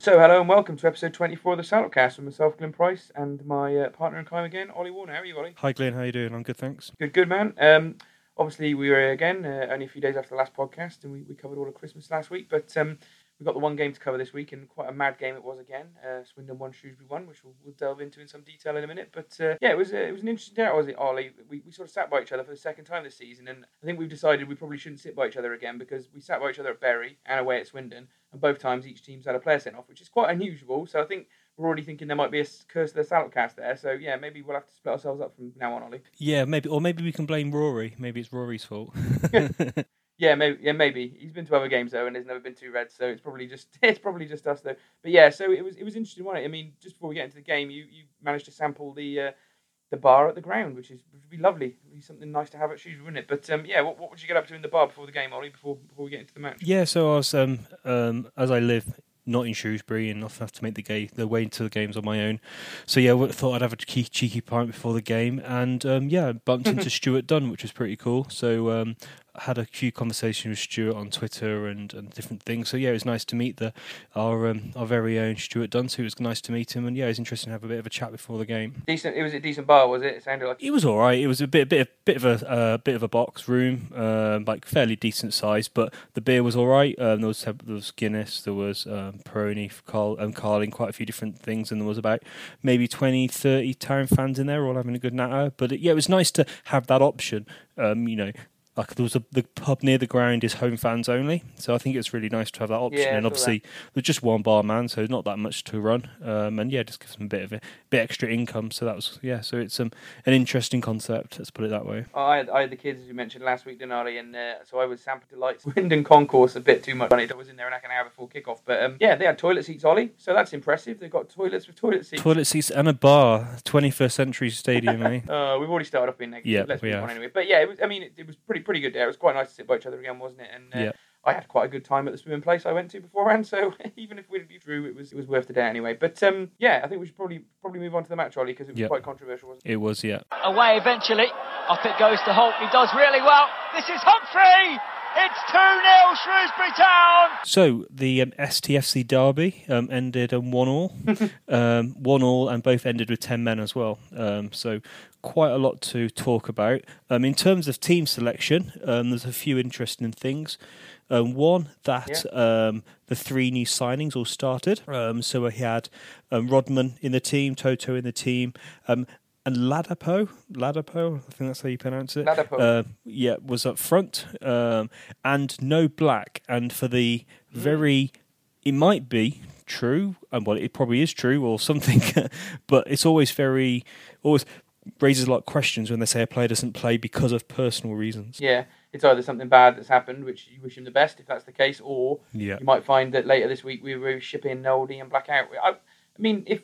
So, hello and welcome to episode 24 of the Saddlecast with myself, Glenn Price, and my uh, partner in crime again, Ollie Warner. How are you, Ollie? Hi Glenn, how are you doing? I'm good, thanks. Good, good, man. Um, obviously, we were again uh, only a few days after the last podcast, and we, we covered all of Christmas last week, but um, we've got the one game to cover this week, and quite a mad game it was again. Uh, Swindon won, Shrewsbury won, which we'll, we'll delve into in some detail in a minute. But uh, yeah, it was uh, it was an interesting day, was it, Ollie? We, we sort of sat by each other for the second time this season, and I think we've decided we probably shouldn't sit by each other again because we sat by each other at Bury and away at Swindon, and both times each team's had a player sent off, which is quite unusual. So I think we're already thinking there might be a curse of the Saddlecast there. So yeah, maybe we'll have to split ourselves up from now on, Ollie. Yeah, maybe, or maybe we can blame Rory. Maybe it's Rory's fault. Yeah, maybe. Yeah, maybe he's been to other games though, and there's never been two reds, so it's probably just it's probably just us though. But yeah, so it was it was interesting, wasn't it? I mean, just before we get into the game, you you managed to sample the uh, the bar at the ground, which is would be lovely. It'd be something nice to have at Shrewsbury, wouldn't it? But um, yeah, what, what would you get up to in the bar before the game, Ollie? Before before we get into the match? yeah, so I was, um, um, as I live not in Shrewsbury and often have to make the game the way into the games on my own. So yeah, I thought I'd have a cheeky, cheeky pint before the game, and um, yeah, bumped into Stuart Dunn, which was pretty cool. So um, I had a few conversations with Stuart on Twitter and, and different things. So yeah, it was nice to meet the our um, our very own Stuart Dunn. It was nice to meet him, and yeah, it was interesting to have a bit of a chat before the game. Decent. It was a decent bar, was it? It sounded like. It was all right. It was a bit, bit, bit of a uh, bit of a box room, um, like fairly decent size. But the beer was all right. Um, there was there was Guinness, there was um, Peroni, Carl, and Carling, quite a few different things, and there was about maybe 20, 30 town fans in there, all having a good natter. But it, yeah, it was nice to have that option. Um, you know. Like there was a the pub near the ground is home fans only, so I think it's really nice to have that option. Yeah, and obviously there's just one bar man, so not that much to run. Um, and yeah, just gives them a bit of a bit extra income. So that was yeah. So it's um an interesting concept. Let's put it that way. I had, I had the kids, as you mentioned last week, didn't I? And uh, so I was Sample Delights, and Concourse a bit too much. Money. I was in there like an hour before kickoff. But um, yeah, they had toilet seats, Ollie. So that's impressive. They've got toilets with toilet seats. Toilet seats and a bar, 21st century stadium, eh? Uh, we've already started off being negative. Yeah, let's we have. on anyway. But yeah, it was. I mean, it, it was pretty pretty good day. It was quite nice to sit by each other again, wasn't it? And uh, Yeah. I had quite a good time at the swimming place I went to beforehand. So even if we drew, it was it was worth the day anyway. But um, yeah, I think we should probably probably move on to the match, Ollie, because it was Yeah. quite controversial, wasn't it? It was, yeah. away eventually. Up it goes to Holt. He does really well. This is Humphrey. It's 2 0 Shrewsbury Town. So the um, STFC derby um, ended on one all, um, one all, and both ended with ten men as well. Um, so quite a lot to talk about. Um, in terms of team selection, um, there's a few interesting things. Um, one that um, the three new signings all started. Um, so we had um, Rodman in the team, Toto in the team. And Ladapo, Ladapo, I think that's how you pronounce it. Ladapo. Uh, yeah, was up front, um, and no black. And for the very, it might be true, and well, it probably is true or something, but it's always very, always raises a lot of questions when they say a player doesn't play because of personal reasons. Yeah, it's either something bad that's happened, which you wish him the best if that's the case, or Yeah. you might find that later this week we will shipping in Noldy and Black out. I, I mean, if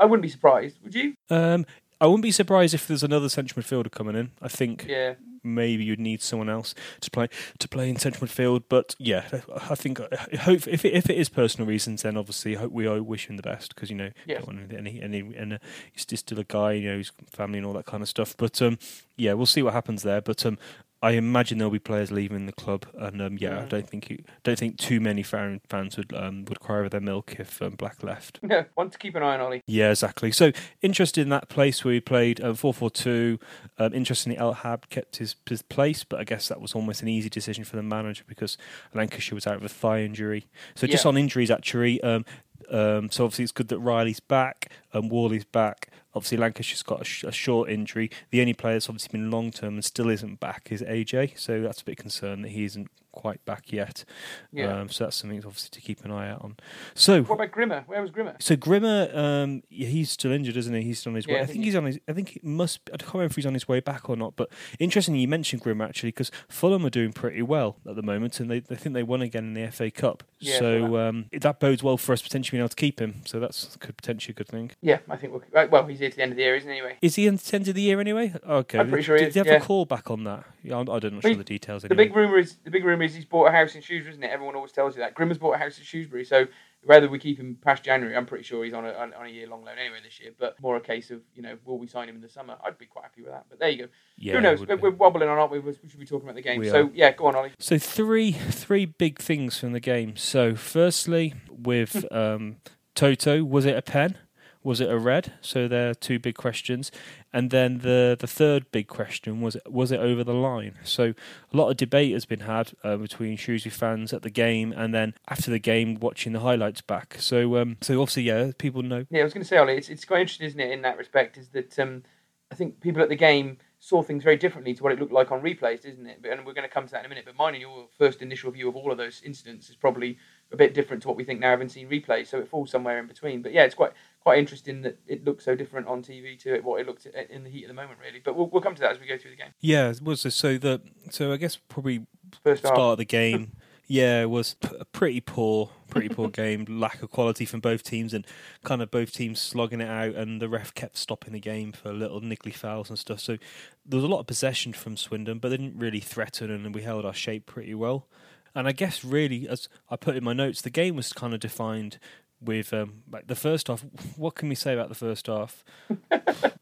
I wouldn't be surprised, would you? Um, I wouldn't be surprised if there's another central midfielder coming in. I think Yeah. maybe you'd need someone else to play to play in central midfield. But yeah, I think hope if it, if it is personal reasons, then obviously hope we all wish him the best because you know Yeah. don't want any any and uh, he's just still a guy, you know, his family and all that kind of stuff. But um, yeah, we'll see what happens there. But um, I imagine there'll be players leaving the club, and um, yeah, I Mm. don't think you, don't think too many fan, fans would um, would cry over their milk if um, Black left. No, one to keep an eye on, Ollie. Yeah, exactly. So interested in that place where he played uh, four four two. Um, interestingly, El-Abd kept his, his place, but I guess that was almost an easy decision for the manager because Lancashire was out with a thigh injury. So just Yeah. on injuries, actually. Um, um, so obviously it's good that Riley's back and Whalley's back. Obviously Lancashire's got a, sh- a short injury. The only player that's obviously been long term and still isn't back is AJ. So that's a bit concerned that he isn't quite back yet. Yeah. Um, so that's something obviously to keep an eye out on. So What about Grimmer? Where was Grimmer? so Grimmer, um, he's still injured, isn't he? He's still on his Yeah, way. I I think think he- he's on his. I think it must. I can't remember if he's on his way back or not. But interestingly, you mentioned Grimmer actually because Fulham are doing pretty well at the moment, and they, they think they won again in the FA Cup. Yeah, so um, that bodes well for us potentially being able to keep him. So that's could potentially a good thing. Yeah, I think we'll. right, Well, he's here to the end of the year, isn't he? Anyway. Is he at the end of the year anyway? Okay, I'm pretty sure he Did is, they have yeah. a call back on that? Yeah, I'm, I don't know sure the details. The big rumor is the big rumor is he's bought a house in Shrewsbury, isn't it? Everyone always tells you that Grimmer's bought a house in Shrewsbury, so whether we keep him past January, I'm pretty sure he's on a on, on a year long loan anyway this year. But more a case of you know, will we sign him in the summer? I'd be quite happy with that. But there you go. Yeah, Who knows? We're, we're wobbling on, aren't we? We should be talking about the game. We so are. yeah, go on, Ollie. So three three big things from the game. So firstly, with um, Toto, was it a pen? Was it a red? So there are two big questions, and then the the third big question was was it over the line? So a lot of debate has been had uh, between Shrewsbury fans at the game, and then after the game watching the highlights back. So um, so obviously yeah, people know Yeah, I was going to say, Ollie, it's, it's quite interesting, isn't it, in that respect, is that um, I think people at the game saw things very differently to what it looked like on replays, isn't it? And we're going to come to that in a minute. But mine and your first initial view of all of those incidents is probably a bit different to what we think now, having seen replays. So it falls somewhere in between. But yeah, it's quite quite interesting that it looks so different on TV to what it looked in the heat of the moment, really. But we'll, we'll come to that as we go through the game. Yeah, was so the so I guess probably First half. start of the game. Yeah, it was p- a pretty poor, pretty poor game. Lack of quality from both teams, and kind of both teams slogging it out. And the ref kept stopping the game for little niggly fouls and stuff. So there was a lot of possession from Swindon, but they didn't really threaten, and we held our shape pretty well. And I guess really, as I put in my notes, the game was kind of defined with um, like the first half. What can we say about the first half?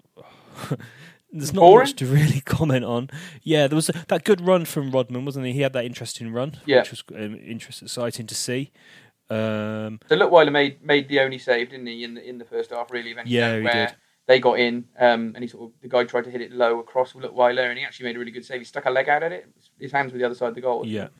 There's not Boring? much to really comment on. Yeah, there was a, that good run from Rodman, wasn't he? He had that interesting run, Yeah. which was um, interest, exciting to see. Um, So Leutwiler made made the only save, didn't he, in the in the first half, really, of Yeah, he where did. they got in, um, and he sort of the guy tried to hit it low across Leutwiler, and he actually made a really good save. He stuck a leg out at it. His hands were the other side of the goal. Yeah. and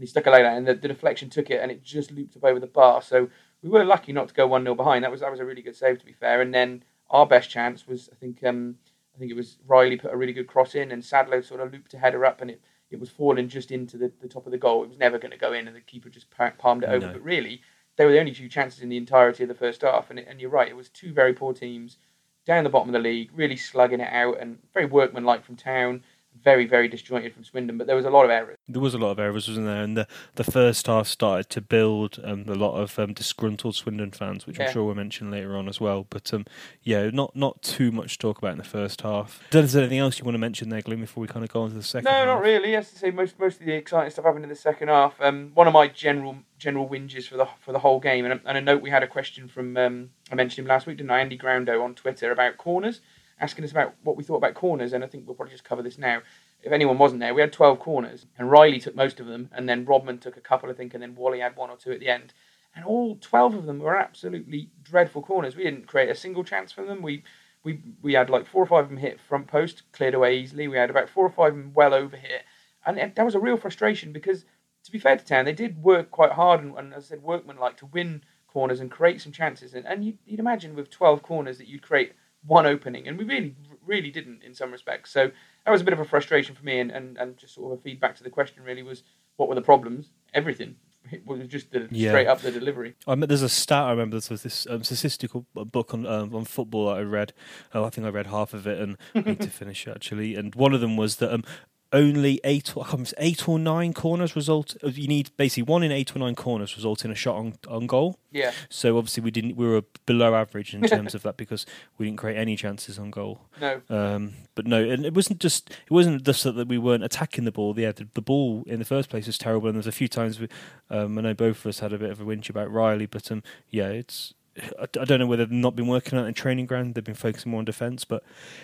he stuck a leg out, and the, the deflection took it, and it just looped up over the bar. So we were lucky not to go one 0 behind. That was that was a really good save, to be fair. And then our best chance was, I think, um, I think it was Riley put a really good cross in, and Sadler sort of looped a header up, and it. It was falling just into the, the top of the goal. It was never going to go in, and the keeper just palmed it over. No. But really, they were the only two chances in the entirety of the first half. And, it, and you're right, it was two very poor teams down the bottom of the league, really slugging it out and very workmanlike from town, very, very disjointed from Swindon. But there was a lot of errors. there was a lot of errors, wasn't there? And the, the first half started to build um, a lot of um, disgruntled Swindon fans, which Yeah. I'm sure we'll mention later on as well. But um, yeah, not not too much to talk about in the first half. Is there anything else you want to mention there, Glenn, before we kind of go on to the second No, half? not really. As I say, most most of the exciting stuff happened in the second half. Um, one of my general general whinges for the for the whole game, and, a- and a note we had a question from um, I mentioned him last week, didn't I? Andy Groundo on Twitter about corners, asking us about what we thought about corners, and I think we'll probably just cover this now. If anyone wasn't there, we had twelve corners, and Riley took most of them, and then Rodman took a couple, I think, and then Whalley had one or two at the end. And all twelve of them were absolutely dreadful corners. We didn't create a single chance from them. We we we had like four or five of them hit front post, cleared away easily. We had about four or five of them well over hit, and that was a real frustration because, to be fair to Town, they did work quite hard and, and as I said, workmanlike to win corners and create some chances. And, and you'd, you'd imagine with twelve corners that you'd create one opening, and we really really didn't in some respects. So that was a bit of a frustration for me, and, and, and just sort of a feedback to the question really was what were the problems? Everything. It was just the, Yeah. straight up the delivery. I mean, there's a stat I remember. There was this um, statistical book on um, on football that I read. Oh, I think I read half of it, and I need to finish it, actually. And one of them was that um, only eight, or, I can't remember, eight or nine corners result. You need basically one in eight or nine corners result in a shot on, on goal. Yeah. So obviously we didn't. We were below average in terms of that because we didn't create any chances on goal. No. Um, but no, and it wasn't just it wasn't just that we weren't attacking the ball. Yeah, the, the ball in the first place was terrible, and there's a few times we, um, I know both of us had a bit of a whinge about Riley, but um, yeah, it's I, don't know whether they've not been working on it in training ground. They've been focusing more on defence, but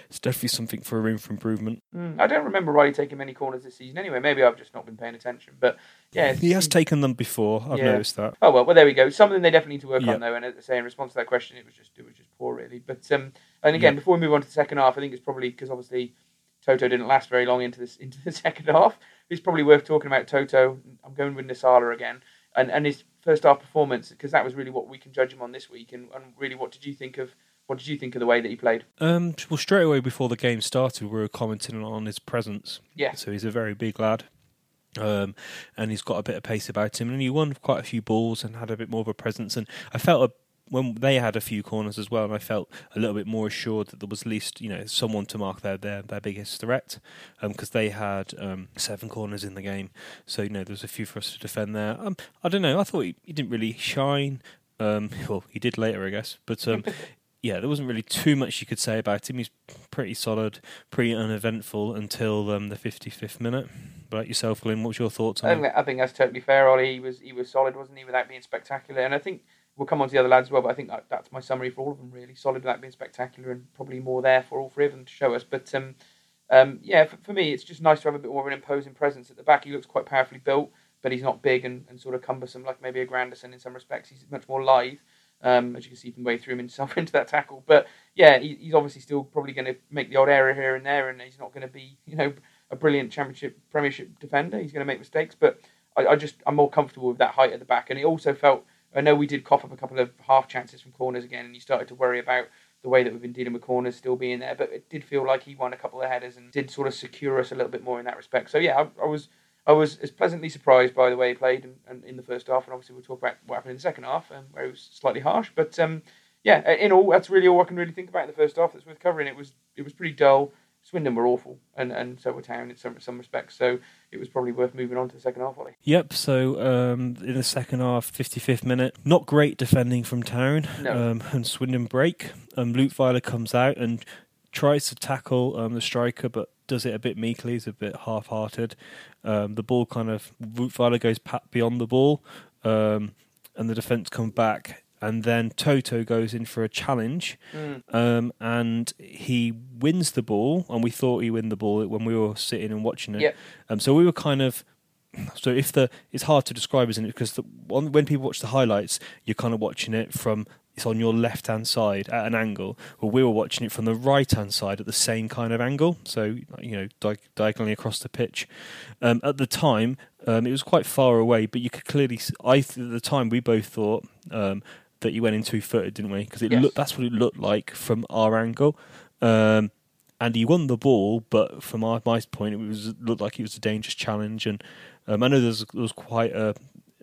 it's definitely something for a room for improvement. Mm, I don't remember Riley taking many corners this season. Anyway, maybe I've just not been paying attention. But yeah, He has taken them before. I've Yeah. noticed that. Oh well, well there we go. Something they definitely need to work Yeah. on though. And as I say, in response to that question, it was just it was just poor really. But um, and again, Yeah. before we move on to the second half, I think it's probably because obviously Toto didn't last very long into this into the second half. It's probably worth talking about Toto. I'm going with Nsiala again and and his first half performance because that was really what we can judge him on this week. And, and really, what did you think of what did you think of the way that he played? Um, well, straight away before the game started, we were commenting on his presence. Yeah. So he's a very big lad. Um, and he's got a bit of pace about him, and he won quite a few balls and had a bit more of a presence. And I felt a, when they had a few corners as well, and I felt a little bit more assured that there was at least you know someone to mark their their, their biggest threat, because they had um, seven corners in the game. So you know there was a few for us to defend there. Um, I don't know. I thought he, he didn't really shine. Um, well, he did later, I guess, but. Um, yeah, there wasn't really too much you could say about him. He's pretty solid, pretty uneventful until um, the 55th minute. But yourself, Glenn, what's your thoughts I on think, it? I think that's totally fair, Ollie. He was he was solid, wasn't he, without being spectacular. And I think we'll come on to the other lads as well. But I think that, that's my summary for all of them. Really solid without being spectacular, and probably more there for all three of them to show us. But um, um, yeah, for, for, me, it's just nice to have a bit more of an imposing presence at the back. He looks quite powerfully built, but he's not big and, and sort of cumbersome like maybe a Grandison in some respects. He's much more lithe. Um, as you can see from the way threw himself into that tackle. But yeah, he, he's obviously still probably going to make the odd error here and there, and he's not going to be, you know, a brilliant championship, Premiership defender. He's going to make mistakes, but I, I, just I'm more comfortable with that height at the back. And it also felt I know we did cough up a couple of half chances from corners again, and you started to worry about the way that we've been dealing with corners still being there. But it did feel like he won a couple of headers and did sort of secure us a little bit more in that respect. So yeah, I, I was I was as pleasantly surprised by the way he played and, and, in the first half, and obviously we'll talk about what happened in the second half, um, where it was slightly harsh. But um, yeah, in all, that's really all I can really think about in the first half. That's worth covering. It was it was pretty dull. Swindon were awful, and, and so were Town in some some respects. So it was probably worth moving on to the second half, Ollie. Yep. So um, in the second half, 55th minute, not great defending from Town, no. um, and Swindon break. Um, Leutwiler comes out and tries to tackle um, the striker, but does it a bit meekly. He's a bit half-hearted. Um, the ball kind of Leutwiler goes pat beyond the ball, um, and the defence come back and then Toto goes in for a challenge, mm. um, and he wins the ball, and we thought he win the ball when we were sitting and watching it. Yep. Um, so we were kind of. So if the it's hard to describe, isn't it? Because the, when people watch the highlights, you're kind of watching it from it's on your left hand side at an angle. Well, we were watching it from the right hand side at the same kind of angle, so you know di- diagonally across the pitch. Um, at the time, um, it was quite far away, but you could clearly. I at the time we both thought um, that you went in two footed, didn't we? Because it yes. looked that's what it looked like from our angle. Um, and he won the ball, but from our, my point, it was it looked like it was a dangerous challenge. And um, I know there was quite a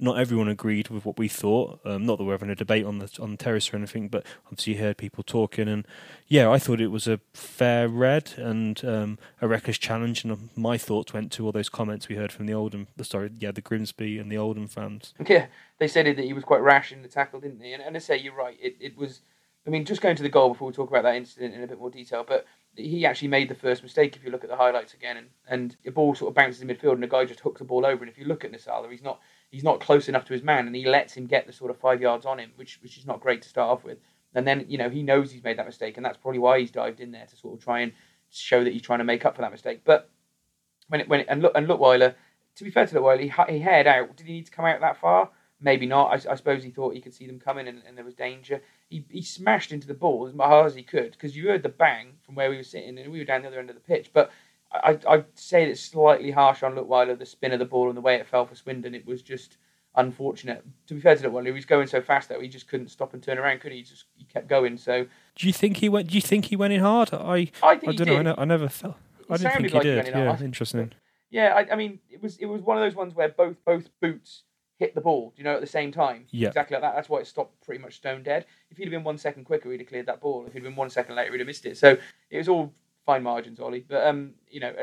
not everyone agreed with what we thought. Um, not that we're having a debate on the on the terrace or anything, but obviously you heard people talking, and yeah, I thought it was a fair red and um, a reckless challenge. And my thoughts went to all those comments we heard from the Oldham, sorry, yeah, the Grimsby and the Oldham fans. Yeah, they said that he was quite rash in the tackle, didn't they? And, and I say you're right. It it was. I mean, just going to the goal before we talk about that incident in a bit more detail, but he actually made the first mistake if you look at the highlights again and, and the ball sort of bounces in midfield and the guy just hooks the ball over and if you look at Nsiala he's not he's not close enough to his man, and he lets him get the sort of five yards on him, which which is not great to start off with. And then you know he knows he's made that mistake, and that's probably why he's dived in there to sort of try and show that he's trying to make up for that mistake. But when it when it, and look and Leutwiler, to be fair to Leutwiler, he he headed out. Did he need to come out that far? Maybe not. I, I suppose he thought he could see them coming and, and there was danger. He, he smashed into the ball as hard as he could because you heard the bang from where we were sitting and we were down the other end of the pitch. But I, I'd say it's slightly harsh on Leutwiler, the spin of the ball and the way it fell for Swindon. It was just unfortunate. To be fair to Leutwiler, he was going so fast that he just couldn't stop and turn around, could he? He just he kept going. So, do you think he went? Do you think he went in hard? I I, think I don't know. I, never felt. I didn't think he like did. He yeah, interesting. Yeah, I, I, mean, it was it was one of those ones where both both boots hit the ball, you know, at the same time. Yeah. Exactly like that. That's why it stopped pretty much stone dead. If he'd have been one second quicker, he'd have cleared that ball. If he'd been one second later, he'd have missed it. So it was all fine margins, Ollie. But um, you know,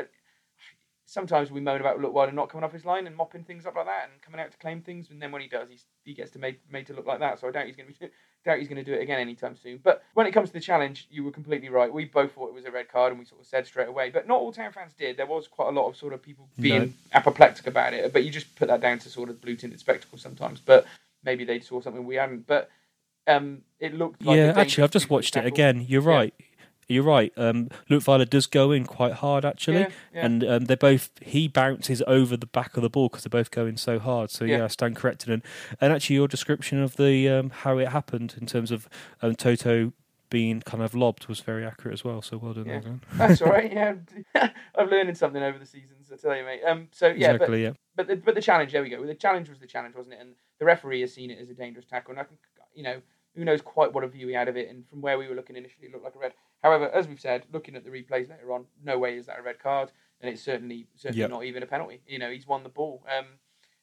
sometimes we moan about Leutwiler not coming off his line and mopping things up like that and coming out to claim things, and then when he does, he's, he gets to made, made to look like that. So I doubt he's going to be doubt he's going to do it again anytime soon. But when it comes to the challenge, you were completely right. We both thought it was a red card, and we sort of said straight away. But not all town fans did. There was quite a lot of sort of people being no. apoplectic about it. But you just put that down to sort of blue tinted spectacle sometimes. But maybe they saw something we hadn't. But um, it looked like yeah. Actually, I've just watched it again. You're right. Yeah you're right. Um, Leutwiler does go in quite hard actually, yeah, yeah. and um, they both he bounces over the back of the ball because they're both going so hard. So yeah, yeah I stand corrected. And and actually, your description of the um, how it happened in terms of um, Toto being kind of lobbed was very accurate as well. So well done, yeah. That's all right. Yeah, I've learned something over the seasons. I tell you, mate. Um, so yeah, exactly, but, yeah. But the, but the challenge, there we go. The challenge was the challenge, wasn't it? And the referee has seen it as a dangerous tackle, and I can, you know, who knows quite what a view he had of it. And from where we were looking initially, it looked like a red. However, as we've said, looking at the replays later on, no way is that a red card, and it's certainly certainly yep. not even a penalty. You know, he's won the ball. Um,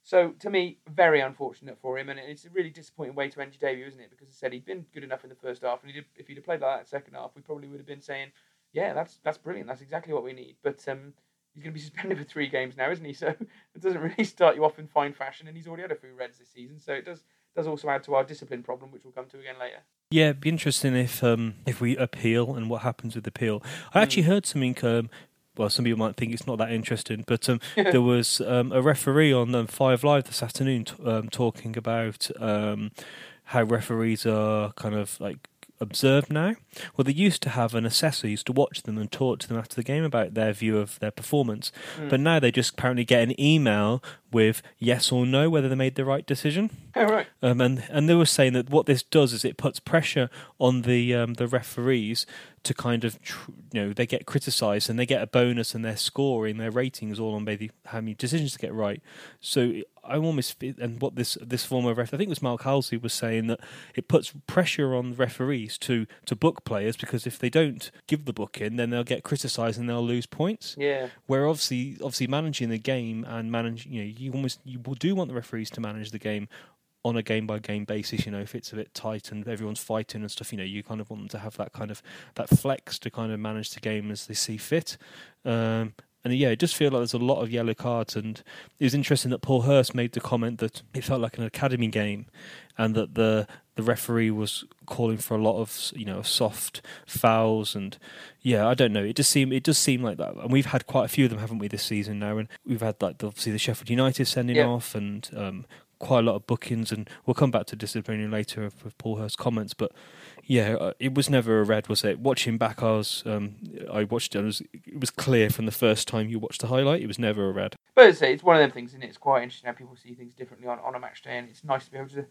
so to me, very unfortunate for him, and it's a really disappointing way to end your debut, isn't it? Because I said he'd been good enough in the first half, and he did, if he'd have played like that in the second half, we probably would have been saying, "Yeah, that's that's brilliant. That's exactly what we need." But um, he's going to be suspended for three games now, isn't he? So it doesn't really start you off in fine fashion, and he's already had a few reds this season, so it does does also add to our discipline problem, which we'll come to again later. Yeah, it'd be interesting if um, if we appeal and what happens with appeal. I actually mm. heard something. Um, well, some people might think it's not that interesting, but um, there was um, a referee on um, Five Live this afternoon t- um, talking about um, how referees are kind of like observed now. Well, they used to have an assessor used to watch them and talk to them after the game about their view of their performance. Mm. But now they just apparently get an email with yes or no whether they made the right decision. Oh, right. Um, and and they were saying that what this does is it puts pressure on the um, the referees to kind of tr- you know they get criticised and they get a bonus and their scoring their ratings all on maybe how many decisions to get right. So I'm almost and what this this former ref I think it was Mark Halsey was saying that it puts pressure on referees to to book players because if they don't give the book booking then they'll get criticised and they'll lose points. Yeah. Where obviously, obviously managing the game and manage, you know, you almost you do want the referees to manage the game on a game by game basis. You know, if it's a bit tight and everyone's fighting and stuff, you know, you kind of want them to have that kind of that flex to kind of manage the game as they see fit. Um, and yeah, it just feel like there's a lot of yellow cards. And it was interesting that Paul Hurst made the comment that it felt like an academy game, and that the the referee was calling for a lot of you know soft fouls and yeah I don't know it just seem it does seem like that and we've had quite a few of them haven't we this season now and we've had like the, obviously the Sheffield United sending Yeah. off and um, quite a lot of bookings and we'll come back to disciplinary later with, with Paul Hurst's comments but yeah uh, it was never a red was it watching back I was um, I watched it it was, it was clear from the first time you watched the highlight it was never a red But say, it's one of them things, and it's quite interesting how people see things differently on, on a match day, and it's nice to be able to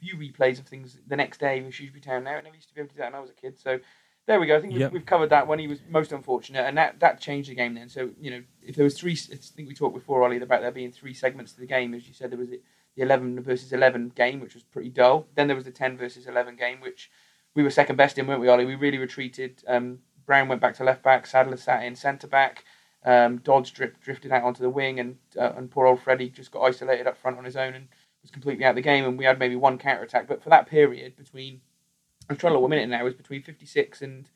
view replays of things the next day with Shrewsbury Town now. I never used to be able to do that when I was a kid, so there we go. I think we've, Yep. we've covered that when He was most unfortunate, and that, that changed the game then. So, you know, if there was three, I think we talked before, Ollie, about there being three segments to the game. As you said, there was the the 11 versus 11 game, which was pretty dull. Then there was the 10 versus 11 game, which we were second best in, weren't we, Ollie? We really retreated. Um, Brown went back to left back, Sadler sat in centre back. Um, drifted out onto the wing, and uh, and poor old Freddie just got isolated up front on his own and was completely out of the game. And we had maybe one counter attack, but for that period between, I'm trying to look what minute now it was between 56 and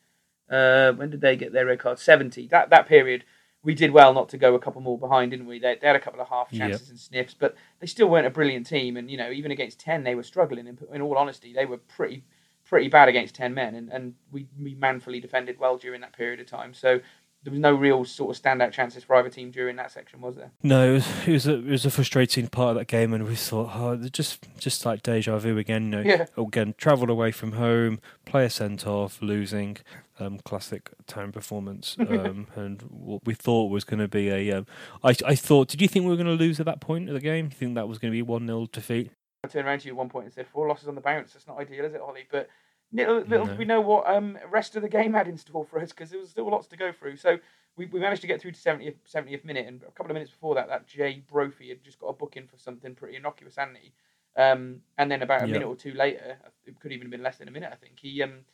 uh, when did they get their red card? 70. That that period, we did well not to go a couple more behind, didn't we? They, they had a couple of half Yep. chances and sniffs, but they still weren't a brilliant team. And you know, even against 10, they were struggling. In, in all honesty, they were pretty pretty bad against 10 men, and, and we, we manfully defended well during that period of time. So there was no real sort of standout chances for either team during that section, was there? No, it was, it was a it was a frustrating part of that game, and we thought, oh, just just like deja vu again. You know, Yeah. again, travelled away from home, player sent off, losing, um, classic town performance, um, and what we thought was going to be a. Um, I I thought, did you think we were going to lose at that point of the game? Do you think that was going to be one 0 defeat? I turned around to you at one point and said, four losses on the bounce. That's not ideal, is it, Holly? But little, little No. did we know what um, rest of the game had in store for us because there was still lots to go through. So we, we managed to get through to 70th, 70th minute, and a couple of minutes before that, that Jay Brophy had just got a booking for something pretty innocuous, hadn't he? Um, and then about a Yeah. minute or two later, it could even have been less than a minute, I think. He um,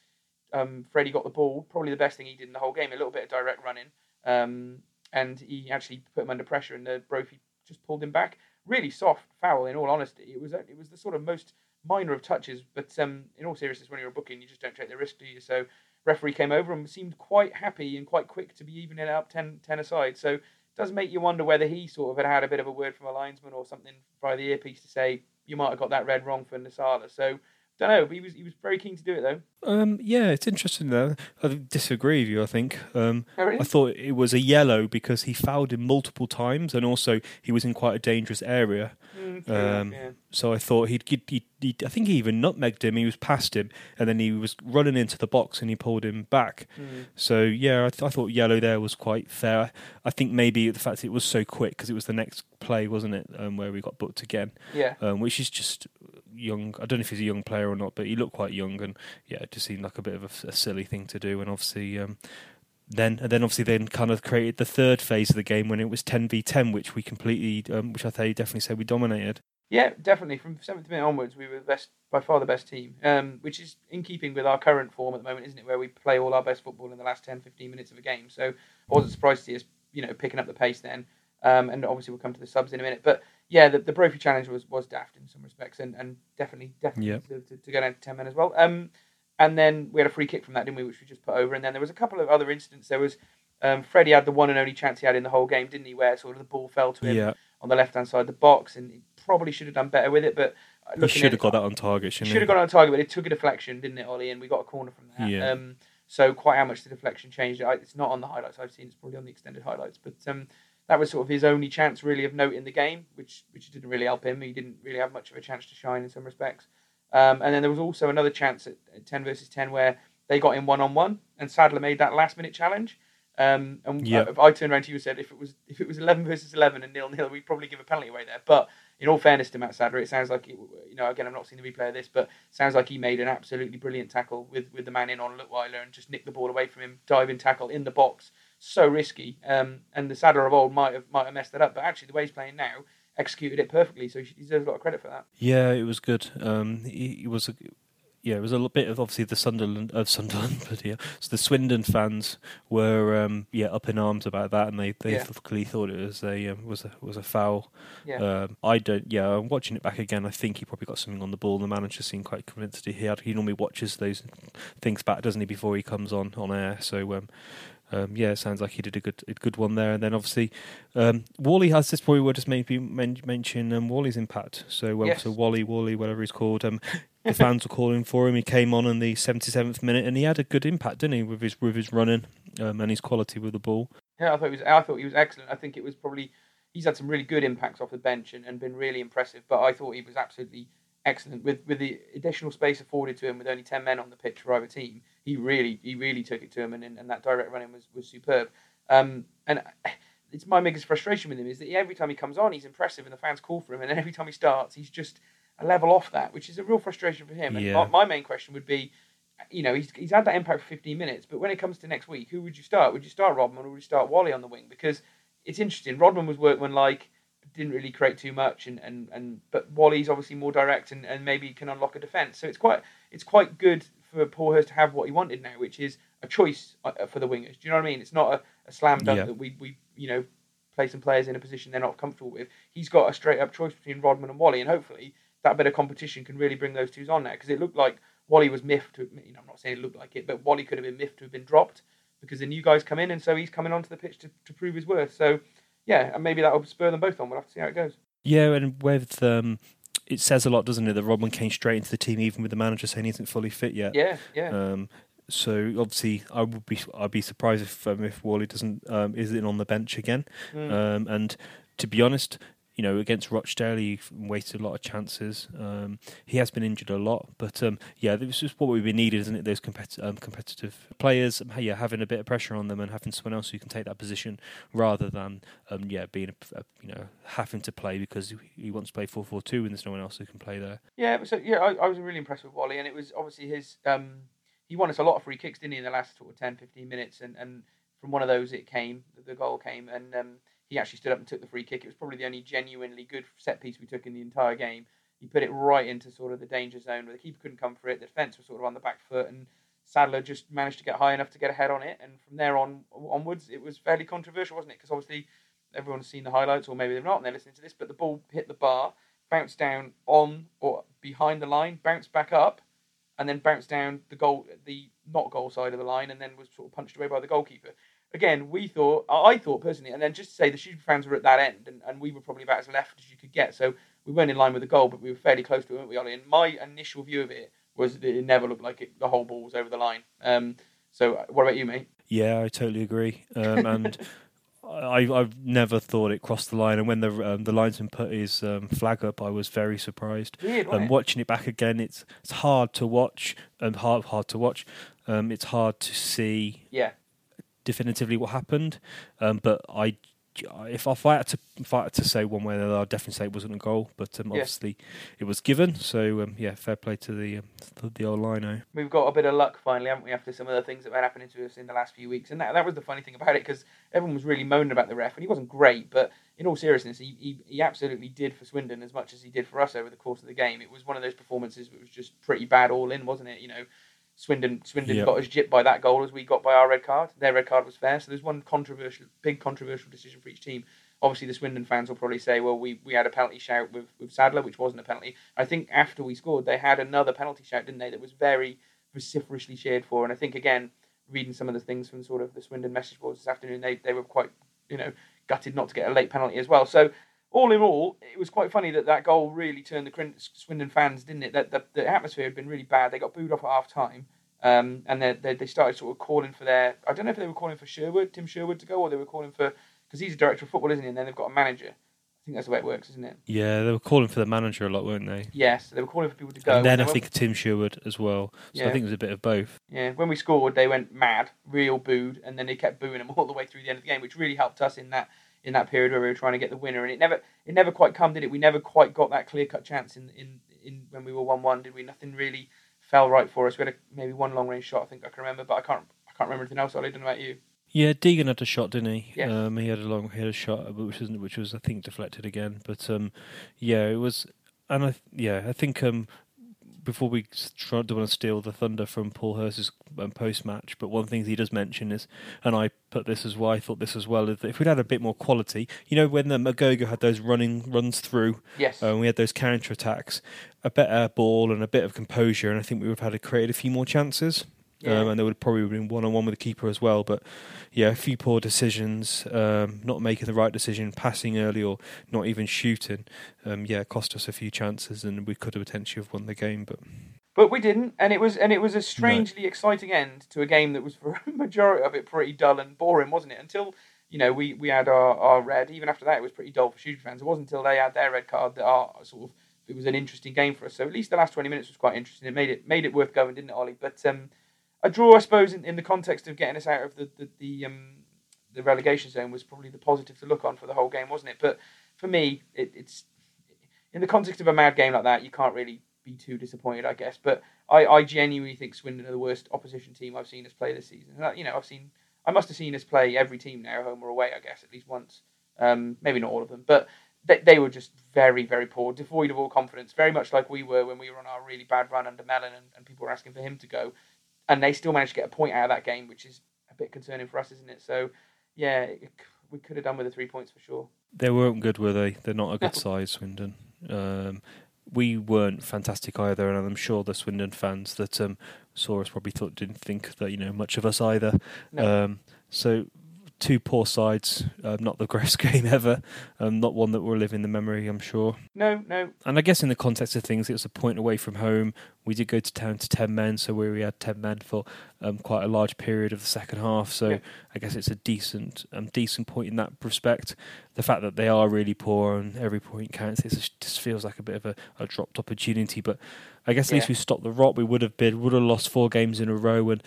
um, Freddie got the ball, probably the best thing he did in the whole game, a little bit of direct running, um, and he actually put him under pressure, and the Brophy just pulled him back. Really soft foul, in all honesty. It was it was the sort of most minor of touches, but um, in all seriousness, when you're booking, you just don't take the risk, do you? So referee came over and seemed quite happy and quite quick to be evening it up 10, 10 aside. So it does make you wonder whether he sort of had had a bit of a word from a linesman or something by the earpiece to say you might have got that red wrong for Nsiala. So don't know. But he was he was very keen to do it though. Um, yeah, it's interesting though. I disagree with you. I think um, Oh, really? I thought it was a yellow because he fouled him multiple times, and also he was in quite a dangerous area. Mm, Um, yeah. So I thought he'd, he'd, he'd, he'd- I think he even nutmegged him. He was past him, and then he was running into the box, and he pulled him back. Mm. So yeah, I, th- I thought yellow there was quite fair. I think maybe the fact it was so quick because it was the next play, wasn't it, um, where we got booked again, Yeah. um, which is just young. I don't know if he's a young player or not, but he looked quite young, and yeah, it just seemed like a bit of a, a silly thing to do. And obviously, um, then and then obviously then kind of created the third phase of the game when it was ten v ten, which we completely, um, which I think definitely said we dominated. Yeah, definitely. From seventh minute onwards, we were the best, by far the best team, um, which is in keeping with our current form at the moment, isn't it? Where we play all our best football in the last 10, 15 minutes of a game. So I wasn't surprised to see us, you know, picking up the pace then. Um, and obviously we'll come to the subs in a minute. But yeah, the, the Brophy challenge was, was daft in some respects, and, and definitely definitely Yep. to, to, to go down to ten men as well. Um, and then we had a free kick from that, didn't we? Which we just put over. And then there was a couple of other incidents. There was um, Freddie had the one and only chance he had in the whole game, didn't he? Where sort of the ball fell to him Yeah, on the left hand side of the box, and he probably should have done better with it. But uh, he should have got that on target. Should have got on target, but it took a deflection, didn't it, Ollie? And we got a corner from that. Yeah. Um, so quite how much the deflection changed, it's not on the highlights I've seen. It's probably on the extended highlights, but um, that was sort of his only chance really of note in the game, which which didn't really help him. He didn't really have much of a chance to shine in some respects. Um, and then there was also another chance at, at 10 versus 10 where they got in one on one, and Sadler made that last minute challenge. Um, and Yeah. I, I turned around to you and said, if it was if it was 11 versus 11 and nil nil, we'd probably give a penalty away there. But in all fairness to Matt Sadler, it sounds like it, you know again, I'm not seeing the replay of this, but it sounds like he made an absolutely brilliant tackle with, with the man in on Leutwiler and just nicked the ball away from him, diving tackle in the box, so risky. Um, and the Sadler of old might have might have messed that up, but actually the way he's playing now executed it perfectly, so he deserves a lot of credit for that. Yeah, it was good. Um, he, he was a, yeah, it was a little bit of obviously the Sunderland of Sunderland, but yeah, so the Swindon fans were um, yeah up in arms about that, and they they Yeah. clearly thought it was a um, was a was a foul. Yeah. Um, I don't. Yeah, I'm watching it back again. I think he probably got something on the ball. The manager seemed quite convinced he had. He normally watches those things back, doesn't he, before he comes on on air? So. Um, yeah, it sounds like he did a good a good one there. And then obviously, um, Whalley has this point. We'll just maybe men- mention um, Whalley's impact. So, um, Yes. so Whalley, Whalley, whatever he's called. Um, the fans were calling for him. He came on in the 77th minute, and he had a good impact, didn't he, with his with his running um, and his quality with the ball. Yeah, I thought he was. I thought he was excellent. I think it was probably he's had some really good impacts off the bench and, and been really impressive. But I thought he was absolutely excellent with with the additional space afforded to him with only ten men on the pitch for either team. He really he really took it to him and, and that direct running was was superb. Um, and it's my biggest frustration with him is that every time he comes on, he's impressive and the fans call for him, and then every time he starts, he's just a level off that, which is a real frustration for him. And Yeah. my, my main question would be you know, he's, he's had that impact for 15 minutes, but when it comes to next week, who would you start? Would you start Rodman or would you start Whalley on the wing? Because it's interesting. Rodman was workmanlike, didn't really create too much, and, and, and but Whalley's obviously more direct and, and maybe can unlock a defence. So it's quite it's quite good for Paul Hurst to have what he wanted now, which is a choice uh, for the wingers. Do you know what I mean? It's not a, a slam dunk Yeah. that we, we you know play some players in a position they're not comfortable with. He's got a straight up choice between Rodman and Whalley, and hopefully that bit of competition can really bring those twos on now because it looked like Whalley was miffed. To, you know, I'm not saying it looked like it, but Whalley could have been miffed to have been dropped because the new guys come in, and so he's coming onto the pitch to, to prove his worth. So yeah, and maybe that will spur them both on. We'll have to see how it goes. Yeah, and with um, it says a lot, doesn't it, that Rodman came straight into the team, even with the manager saying he isn't fully fit yet. Yeah, yeah, Um, so obviously, I would be I'd be surprised if um, if Whalley doesn't um, isn't on the bench again. Mm. Um, and to be honest, you know, against Rochdale, he wasted a lot of chances. Um, he has been injured a lot, but um, yeah, this is what we've been needed, isn't it? Those competi- um, competitive players, um, yeah, having a bit of pressure on them and having someone else who can take that position rather than um, yeah being a, a, you know having to play because he wants to play four four two and there's no one else who can play there. Yeah, so yeah, I, I was really impressed with Whalley, and it was obviously his. Um, he won us a lot of free kicks, didn't he, in the last sort of 10, 15 minutes, and, and from one of those it came, the goal came, and he actually stood up and took the free kick. It was probably the only genuinely good set piece we took in the entire game. He put it right into sort of the danger zone where the keeper couldn't come for it. The defence was sort of on the back foot, and Sadler just managed to get high enough to get ahead on it. And from there on onwards, it was fairly controversial, wasn't it? Because obviously everyone's seen the highlights, or maybe they've not, and they're listening to this. But the ball hit the bar, bounced down on or behind the line, bounced back up, and then bounced down the goal, the not goal side of the line, and then was sort of punched away by the goalkeeper. Again, we thought, I thought personally, and then just to say the Shrewsbury fans were at that end, and, and we were probably about as left as you could get. So we weren't in line with the goal, but we were fairly close to it, weren't we, Ollie? And my initial view of it was that it never looked like it, the whole ball was over the line. Um, so uh, what about you, mate? Yeah, I totally agree. Um, and I, I've never thought it crossed the line. And when the um, the linesman put his um, flag up, I was very surprised. Weird, Um, it? watching it back again, it's it's hard to watch and hard hard to watch. Um, it's hard to see Yeah, definitively what happened. Um, but I, if, if I had to if I had to say one way or the other, I'd definitely say it wasn't a goal. But um, Yeah. obviously, it was given. So um, yeah, fair play to the um, the, the old lino. we've got a bit of luck finally, haven't we, after some of the things that were happening to us in the last few weeks. And that, that was the funny thing about it because everyone was really moaning about the ref, and he wasn't great, but in all seriousness, he, he, he absolutely did for Swindon as much as he did for us over the course of the game. It was one of those performances that was just pretty bad all in, wasn't it? You know, Swindon Swindon Yep. got as gypped by that goal as we got by our red card. Their red card was fair, so there's one controversial, big controversial decision for each team. Obviously, the Swindon fans will probably say, "Well, we, we had a penalty shout with, with Sadler, which wasn't a penalty." I think after we scored, they had another penalty shout, didn't they? That was very vociferously cheered for. And I think again, reading some of the things from sort of the Swindon message boards this afternoon, they they were quite you know gutted not to get a late penalty as well. So all in all, it was quite funny that that goal really turned the Swindon fans, didn't it? That the, the atmosphere had been really bad. They got booed off at half time. Um, and they, they they started sort of calling for their. I don't know if they were calling for Sherwood, Tim Sherwood, to go, or they were calling for because he's a director of football, isn't he? And then they've got a manager. I think that's the way it works, isn't it? Yeah, they were calling for the manager a lot, weren't they? Yes, they were calling for people to go. and then I think Tim Sherwood as well. So Yeah. I think it was a bit of both. Yeah, when we scored, they went mad, real booed, and then they kept booing them all the way through the end of the game, which really helped us in that in that period where we were trying to get the winner. And it never it never quite come, did it? We never quite got that clear cut chance in, in in when we were one one, did we? Nothing really fell right for us. We had a, maybe one long range shot, I think I can remember, but I can't I can't remember anything else. I don't know about you. Yeah, Deegan had a shot, didn't he? Yes. Um, he had a long, he had a shot, which was, which was I think deflected again. But um, yeah, it was, and I, yeah, I think um, before we try, don't want to steal the thunder from Paul Hurst's um, post match, but one thing he does mention is, and I put this as why I thought this as well, is that if we'd had a bit more quality, you know, when the Ogogo had those running runs through, Yes. uh, we had those counter attacks, a better ball and a bit of composure, and I think we would have had to create a few more chances. Yeah. Um, and they would probably have been one on one with the keeper as well. But yeah, a few poor decisions, um, not making the right decision, passing early or not even shooting. Um, yeah, cost us a few chances, and we could have potentially have won the game. But But we didn't, and it was and it was a strangely exciting end to a game that was for a majority of it pretty dull and boring, wasn't it? Until you know we, we had our, our red. Even after that, it was pretty dull for Shrewsbury fans. It wasn't until they had their red card that our sort of it was an interesting game for us. So at least the last twenty minutes was quite interesting. It made it made it worth going, didn't it, Ollie? But um, a draw, I suppose, in, in the context of getting us out of the the, the um the relegation zone was probably the positive to look on for the whole game, wasn't it? But for me, it, it's in the context of a mad game like that, you can't really be too disappointed, I guess. But I, I genuinely think Swindon are the worst opposition team I've seen us play this season. That- You know, I've seen, I must have seen us play every team now, home or away, I guess, at least once. Um, maybe not all of them, but they, they were just very, very poor, devoid of all confidence, very much like we were when we were on our really bad run under Mellon and, and people were asking for him to go. And they still managed to get a point out of that game, which is a bit concerning for us, isn't it? So, yeah, it, we could have done with the three points for sure. they weren't good, were they? They're not a good side, Swindon. Um, we weren't fantastic either, and I'm sure the Swindon fans that um, saw us probably thought didn't think that you know much of us either. No. Um, so two poor sides, um, not the greatest game ever, um, not one that will live in the memory, I'm sure. No, no, And I guess in the context of things, it was a point away from home. We did go to town to ten men, so we had ten men for um, quite a large period of the second half. So Yeah. I guess it's a decent, um, decent point in that respect. The fact that they are really poor and every point counts, it just- feels like a bit of a, a dropped opportunity. But I guess at least we stopped the rot. We would have been, would have lost four games in a row, and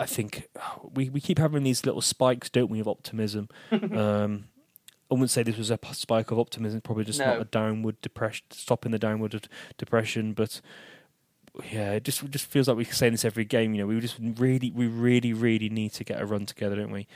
I think we we keep having these little spikes, don't we, of optimism. um, I wouldn't say this was a spike of optimism, probably just not a downward depression, stopping the downward depression. But yeah, it just it just feels like we're saying this every game. You know, we just really, we really, really need to get a run together, don't we?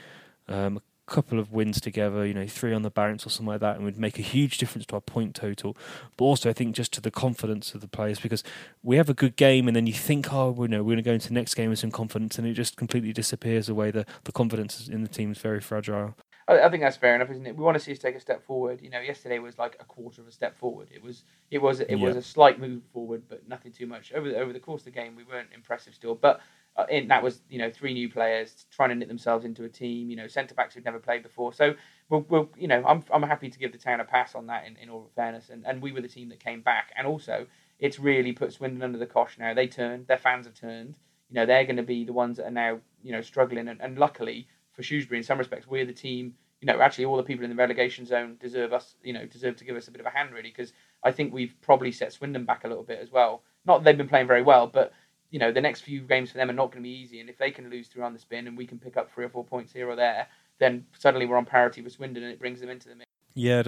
Um, couple of wins together, you know, three on the bounce or something like that, and would make a huge difference to our point total. But also, I think just to the confidence of the players because we have a good game, and then you think, oh, we know we're going to go into the next game with some confidence, and it just completely disappears away. The the confidence in the team is very fragile. I, I think that's fair enough, isn't it? We want to see us take a step forward. You know, yesterday was like a quarter of a step forward. It was it was it was a slight move forward, but nothing too much. Over the, over the course of the game, we weren't impressive still, but. Uh, that was you know three new players trying to knit themselves into a team. You know centre backs who'd never played before. So we'll, we'll you know I'm I'm happy to give the town a pass on that in, in all fairness. And, and we were the team that came back. And also it's really put Swindon under the cosh now. They turned. Their fans have turned. You know they're going to be the ones that are now you know struggling. And, and luckily for Shrewsbury, in some respects, we're the team you know, actually all the people in the relegation zone deserve us, you know, deserve to give us a bit of a hand really, because I think we've probably set Swindon back a little bit as well. Not that they've been playing very well, but you know, the next few games for them are not going to be easy, and if they can lose through on the spin and we can pick up three or four points here or there, then suddenly we're on parity with Swindon, and it brings them into the mix. Yeah,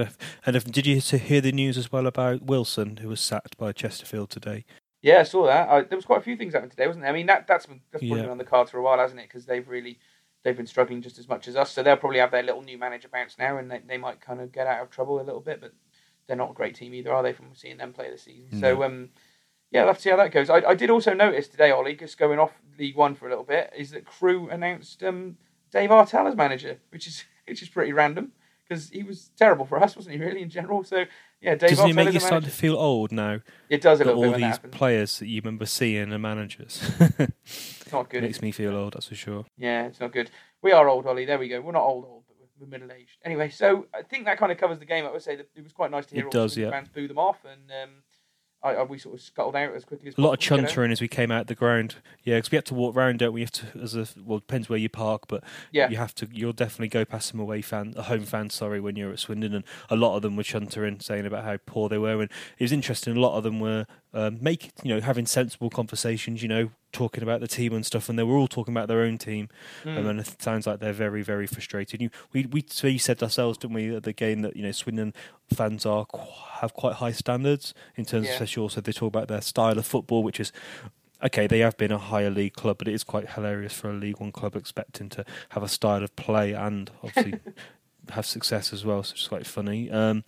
and if, did you hear the news as well about Wilson, who was sacked by Chesterfield today? Yeah, I saw that. I, there was quite a few things happening today, wasn't there? I mean, that that's been, that's probably Yeah. been on the cards for a while, hasn't it? Because they've really they've been struggling just as much as us, so they'll probably have their little new manager bounce now, and they, they might kind of get out of trouble a little bit, but they're not a great team either, are they? From seeing them play this season, so um, yeah, we'll have to see how that goes. I, I did also notice today, Ollie, just going off League One for a little bit, is that Crewe announced um, Dave Artell as manager, which is which is pretty random because he was terrible for us, wasn't he? Really, in general. So yeah, Dave Doesn't Artell it make you start to feel old now It does a little bit all when that these players that you remember seeing are managers? It's not good. It Makes me feel old, that's for sure. Yeah, it's not good. We are old, Ollie. There we go. We're not old, old, but we're, we're middle aged. Anyway, so I think that kind of covers the game. I would say that it was quite nice to hear It all does, the yeah. fans boo them off, and um, I, I, we sort of scuttled out as quickly as a lot of chuntering as we came out the ground. Yeah, because we had to walk round, don't we? Have to, as a well, depends where you park, but Yeah. you have to. You'll definitely go past some away fan, a home fan. Sorry, when you're at Swindon, and a lot of them were chuntering, saying about how poor they were, and it was interesting. A lot of them were um, making, you know, having sensible conversations. You know, talking about the team and stuff, and they were all talking about their own team. Mm. Um, and it sounds like they're very, very frustrated. You, we, we, so you said ourselves, didn't we, at the game that you know Swindon fans are have quite high standards in terms, Yeah. of especially also they talk about their style of football, which is okay. They have been a higher league club, but it is quite hilarious for a League One club expecting to have a style of play and obviously. Have success as well, so it's quite funny. Um,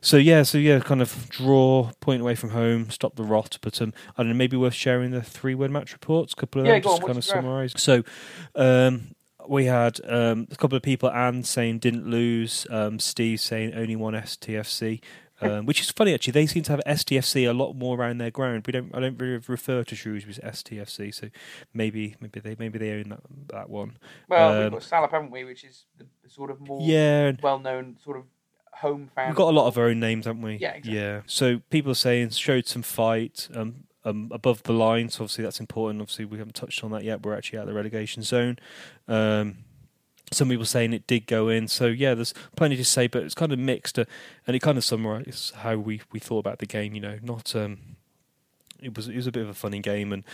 so yeah, so yeah, kind of draw, point away from home, stop the rot. But um, I don't know, maybe worth sharing the three-word match reports, a couple of Yeah, them, just on, to kind of summarise. So um, we had um, a couple of people, Anne saying didn't lose, um, Steve saying only one STFC. Um, which is funny actually. They seem to have STFC a lot more around their ground. We don't. I don't really refer to Shrewsbury as STFC, so maybe maybe they maybe they own that that one. Well, Um, we've got Salop, haven't we? Which is the sort of more Yeah, well-known sort of home fan. we've got a lot of our own names, haven't we? Yeah, exactly. Yeah. So people are saying showed some fight um, um, above the line. So obviously that's important. Obviously we haven't touched on that yet. We're actually out of the relegation zone. Um, some people saying it did go in. So yeah, there's plenty to say, but it's kind of mixed, uh, and it kind of summarises how we, we thought about the game. You know, not um, it was it was a bit of a funny game, and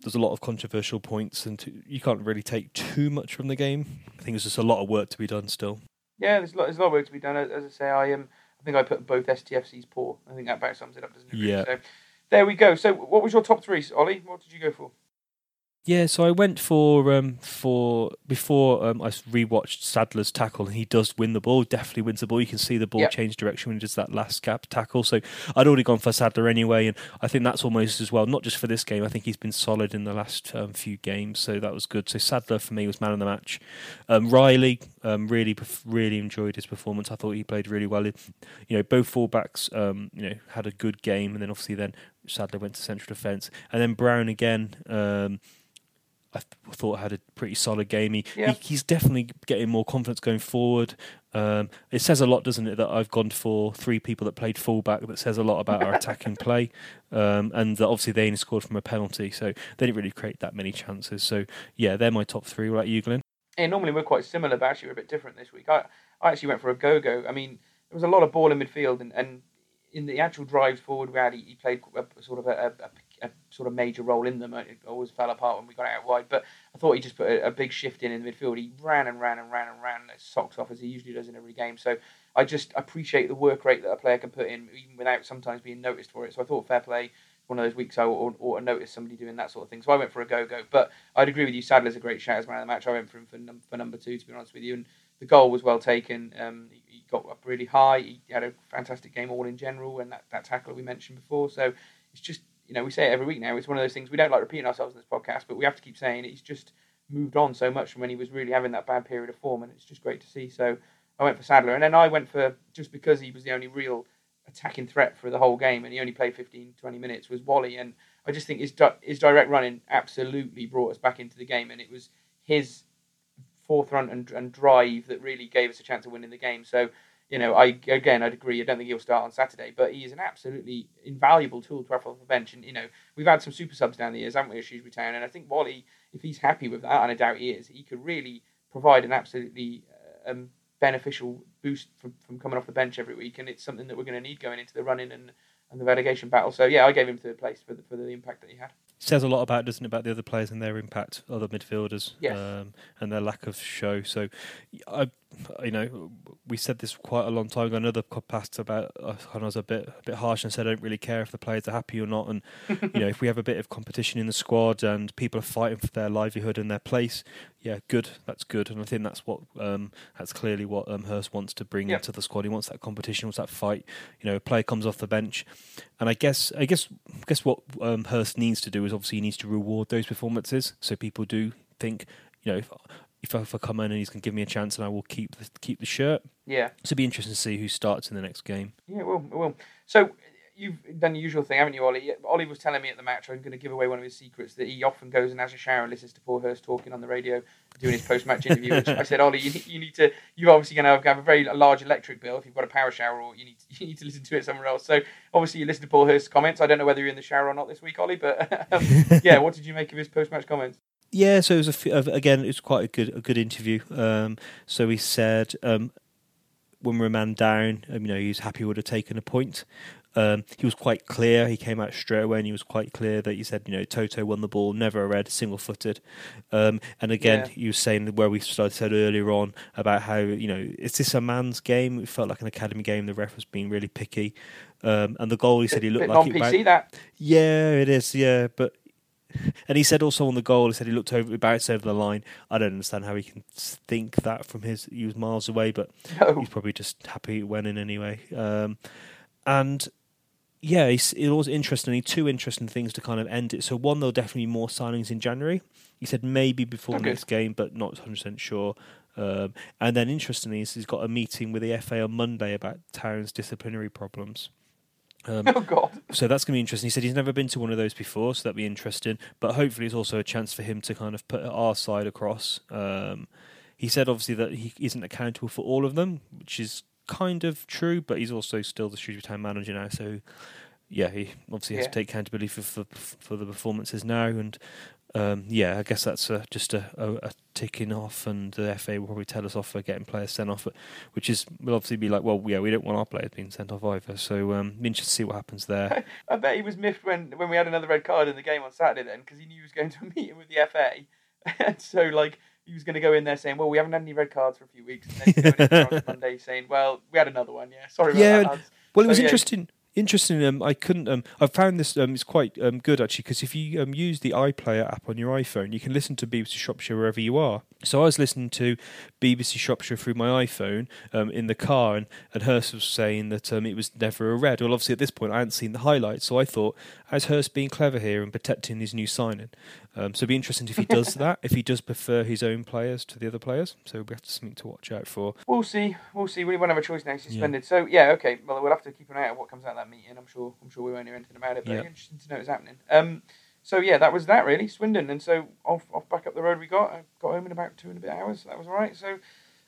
there's a lot of controversial points, and t- you can't really take too much from the game. I think there's just a lot of work to be done still. Yeah, there's a lot, there's a lot of work to be done. As, I say, I um, I think I put both STFCs poor. I think that about sums it up, doesn't it? Yeah. So there we go. So what was your top three, Ollie? What did you go for? Yeah, so I went for um for before um I rewatched Sadler's tackle and he does win the ball, definitely wins the ball. You can see the ball Yep. change direction when he does that last gap tackle. So I'd already gone for Sadler anyway, and I think that's almost as well. Not just for this game, I think he's been solid in the last um, few games, so that was good. So Sadler for me was man of the match. Um, Riley um, really really enjoyed his performance. I thought he played really well. You know, both fullbacks um, you know had a good game, and then obviously then Sadler went to central defence, and then Brown again. I thought had a pretty solid game. He, Yeah. he he's definitely getting more confidence going forward. Um, it says a lot, doesn't it, that I've gone for three people that played fullback. That says a lot about our attacking play, um, and that obviously they only scored from a penalty, so they didn't really create that many chances. So yeah, they're my top three. About you, Glenn? Yeah, normally we're quite similar, but actually we're a bit different this week. I, I actually went for Ogogo. I mean, there was a lot of ball in midfield, and, and in the actual drives forward, we had he, he played a, sort of a, a, a sort of major role in them. It always fell apart when we got out wide, but I thought he just put a, a big shift in in the midfield. He ran and ran and ran and ran socks off as he usually does in every game. So I just appreciate the work rate that a player can put in, even without sometimes being noticed for it. So I thought fair play. One of those weeks I ought, to notice somebody doing that sort of thing. So I went for Ogogo, but I'd agree with you. Sadler's a great shout as man of the match. I went for him for, num- for number two, to be honest with you. And the goal was well taken. Um, he, he got up really high. He had a fantastic game all in general, and that, that tackle we mentioned before. So it's just you know we say it every week now. It's one of those things we don't like repeating ourselves in this podcast, but we have to keep saying it. He's just moved on so much from when he was really having that bad period of form, and it's just great to see. So I went for Sadler, and then I went for just because he was the only real attacking threat for the whole game, and he only played 15, 20 minutes was Whalley, and I just think his his direct running absolutely brought us back into the game, and it was his run and, and drive that really gave us a chance of winning the game. So, you know, I again I'd agree. I don't think he'll start on Saturday, but he is an absolutely invaluable tool to have off the bench. And you know, we've had some super subs down the years, haven't we, at Shrewsbury Town? And I think Whalley, if he's happy with that, and I doubt he is, he could really provide an absolutely uh, um, beneficial boost from, from coming off the bench every week. And it's something that we're going to need going into the running and and the relegation battle. So yeah, I gave him third place for the, for the impact that he had. says a lot about, doesn't it, about the other players and their impact, other midfielders, Yes. um, and their lack of show. So, I, you know, we said this quite a long time ago. Another podcast about uh, I was a bit a bit harsh and said I don't really care if the players are happy or not. And you know, if we have a bit of competition in the squad and people are fighting for their livelihood and their place, yeah, good. That's good. And I think that's what um, that's clearly what um, Hurst wants to bring Yep. into the squad. He wants that competition, wants that fight. You know, a player comes off the bench, and I guess I guess I guess what um, Hurst needs to do is obviously he needs to reward those performances, so people do think, you know, if I, if I come in and he's going to give me a chance, and I will keep the, keep the shirt. Yeah. So it'll be interesting to see who starts in the next game. Yeah, it will. It will. So, you've done the usual thing, haven't you, Ollie? Ollie was telling me at the match, I'm going to give away one of his secrets, that he often goes and has a shower and listens to Paul Hurst talking on the radio, doing his post-match interview. Which I said, Ollie, you, you need to. You're obviously going to have a very large electric bill if you've got a power shower, or you need to, you need to listen to it somewhere else. So obviously, you listen to Paul Hurst's comments. I don't know whether you're in the shower or not this week, Ollie, but um, yeah, what did you make of his post-match comments? Yeah, so it was a, again, it was quite a good a good interview. Um, so he said um, when we were man down, um, you know, he was happy would have taken a point. Um, he was quite clear. He came out straight away and he was quite clear that he said, you know, Toto won the ball, never a red, single footed. Um, and again, yeah. he was saying where we started said earlier on about how, you know, is this a man's game? It felt like an academy game. The ref was being really picky. Um, and the goal, he said he looked like non-PC, that. Yeah, it is. Yeah, but and he said also on the goal, he said he looked over, bounced over the line. I don't understand how he can think that from his. He was miles away, but no. he's probably just happy it went in anyway. Um, and yeah, it was interesting. Two interesting things to kind of end it. So one, there'll definitely be more signings in January. He said maybe before okay. the next game, but not 100 percent sure. Um, and then interestingly, he's got a meeting with the FA on Monday about Town's disciplinary problems. Um, oh God! So that's going to be interesting. He said he's never been to one of those before, so that'd be interesting. But hopefully, it's also a chance for him to kind of put our side across. Um, he said obviously that he isn't accountable for all of them, which is kind of true, but he's also still the Shrewsbury Town manager now, so yeah, he obviously has yeah. to take accountability for, for, for the performances now, and um, yeah, I guess that's a, just a, a, a, ticking off, and the FA will probably tell us off for getting players sent off, which is will obviously be like, well, yeah, we don't want our players being sent off either. So um, interested to see what happens there. I bet he was miffed when when we had another red card in the game on Saturday then, because he knew he was going to a meeting with the FA, and so like he was going to go in there saying, "Well, we haven't had any red cards for a few weeks," and then going on Monday saying, "Well, we had another one, yeah, sorry about yeah, that." Well, it was so, interesting. Yeah, interesting. Um, I couldn't. Um, I found this. Um, it's quite um, good actually because if you um, use the iPlayer app on your iPhone, you can listen to BBC Shropshire wherever you are. So I was listening to BBC Shropshire through my iPhone um, in the car, and, and Hurst was saying that it was never a red. Well, obviously at this point I hadn't seen the highlights, so I thought, as Hurst being clever here and protecting his new signing? Um, so it'd be interesting if he does that, if he does prefer his own players to the other players. So we'll have to something to watch out for. We'll see. We'll see. We won't have a choice now. He's suspended. Yeah. So yeah, okay. Well, we'll have to keep an eye out what comes out of that meeting. I'm sure. I'm sure we won't hear anything about it, but yeah. interesting to know what's happening. Um, so yeah, that was that really, Swindon, and so off off back up the road we got. I got home in about two and a bit hours. So that was all right. So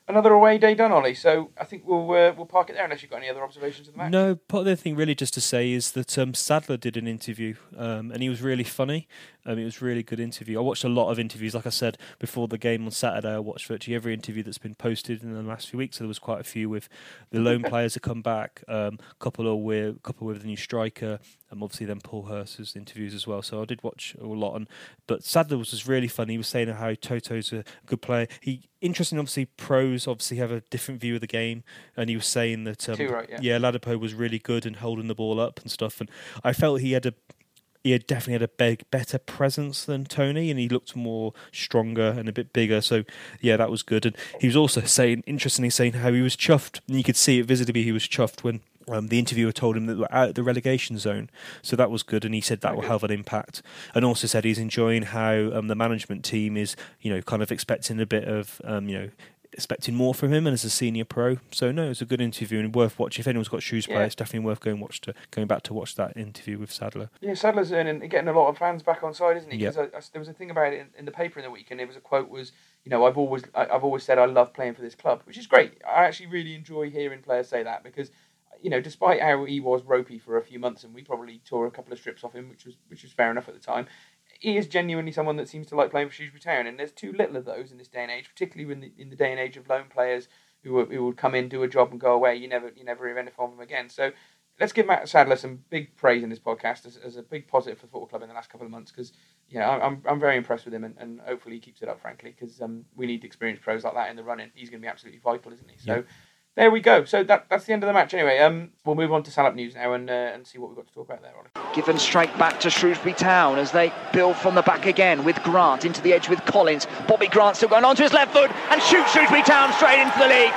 another away day done, Ollie. So I think we'll uh, we'll park it there unless you've got any other observations of the match. No, part of the thing really just to say is that um, Sadler did an interview um, and he was really funny. Um, it was really good interview. I watched a lot of interviews. Like I said before the game on Saturday, I watched virtually every interview that's been posted in the last few weeks. So there was quite a few with the loan players that come back, um, couple with a couple with the new striker, and obviously then Paul Hurst's interviews as well. So I did watch a lot. And but Sadler was just really funny. He was saying how Toto's a good player. He interesting. Obviously, pros obviously have a different view of the game, and he was saying that um, right, yeah. yeah, Ladapo was really good and holding the ball up and stuff. And I felt he had a he had definitely had a big, better presence than Tony, and he looked more stronger and a bit bigger. So, yeah, that was good. And he was also saying, interestingly, saying how he was chuffed, and you could see it visibly. He was chuffed when um, the interviewer told him that were out of the relegation zone, so that was good, and he said that will have an impact. And also said he's enjoying how um, the management team is, you know, kind of expecting a bit of, um, you know, expecting more from him and as a senior pro. So no, it's a good interview and worth watching. If anyone's got shoes yeah. it's definitely worth going watch to going back to watch that interview with Sadler. Yeah, Sadler's earning getting a lot of fans back on side, isn't he? Because yep. there was a thing about it in, in, the paper in the week, and there was a quote was, you know, I've always I, I've always said I love playing for this club, which is great. I actually really enjoy hearing players say that because. You know, despite how he was ropey for a few months, and we probably tore a couple of strips off him, which was which was fair enough at the time he is genuinely someone that seems to like playing for Shrewsbury Town, and there's too little of those in this day and age, particularly in the, in the day and age of loan players who, who would come in, do a job, and go away. You never you never hear anything from them again. So let's give Matt Sadler some big praise in this podcast as, as a big positive for the football club in the last couple of months because yeah, I'm I'm very impressed with him and, and hopefully he keeps it up, frankly, because um, we need experienced pros like that in the running. He's going to be absolutely vital, isn't he? So. Yeah there we go. So that that's the end of the match. Anyway, um, we'll move on to Salop news now and uh, and see what we've got to talk about there. Ollie. Given straight back to Shrewsbury Town as they build from the back again with Grant into the edge with Collins. Bobby Grant still going on to his left foot and shoots Shrewsbury Town straight into the league.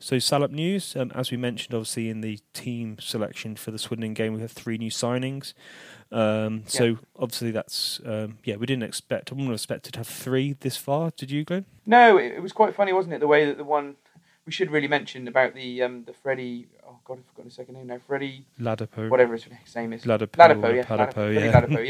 So Salop news, um, as we mentioned, obviously in the team selection for the Swindon game, we have three new signings. Um, so yeah. obviously that's um, yeah, we didn't expect. I wouldn't have expected to have three this far. Did you, Glenn? No, it, it was quite funny, wasn't it? The way that the one we should really mention about the um, the Freddie. Oh God, I've forgotten his second name now. Freddie, Ladapo. whatever his name is. Ladapo. Ladapo, yeah. Ladapo, Ladapo, yeah. Ladapo,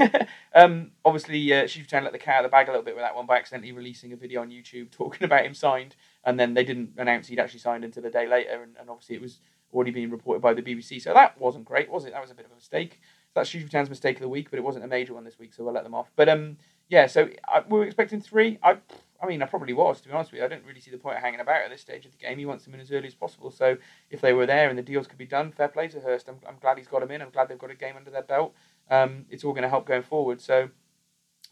yeah. um, obviously, uh, Chief Town let the cat out of the bag a little bit with that one by accidentally releasing a video on YouTube talking about him signed, and then they didn't announce he'd actually signed until a day later, and, and obviously it was already being reported by the BBC. So that wasn't great, was it? That was a bit of a mistake. That's Chief Town's mistake of the week, but it wasn't a major one this week, so we'll let them off. But um, yeah, so I, we were expecting three. I, I mean, I probably was to be honest with you. I don't really see the point of hanging about at this stage of the game. He wants them in as early as possible. So if they were there and the deals could be done, fair play to Hurst. I'm, I'm glad he's got them in. I'm glad they've got a game under their belt. Um, it's all going to help going forward. So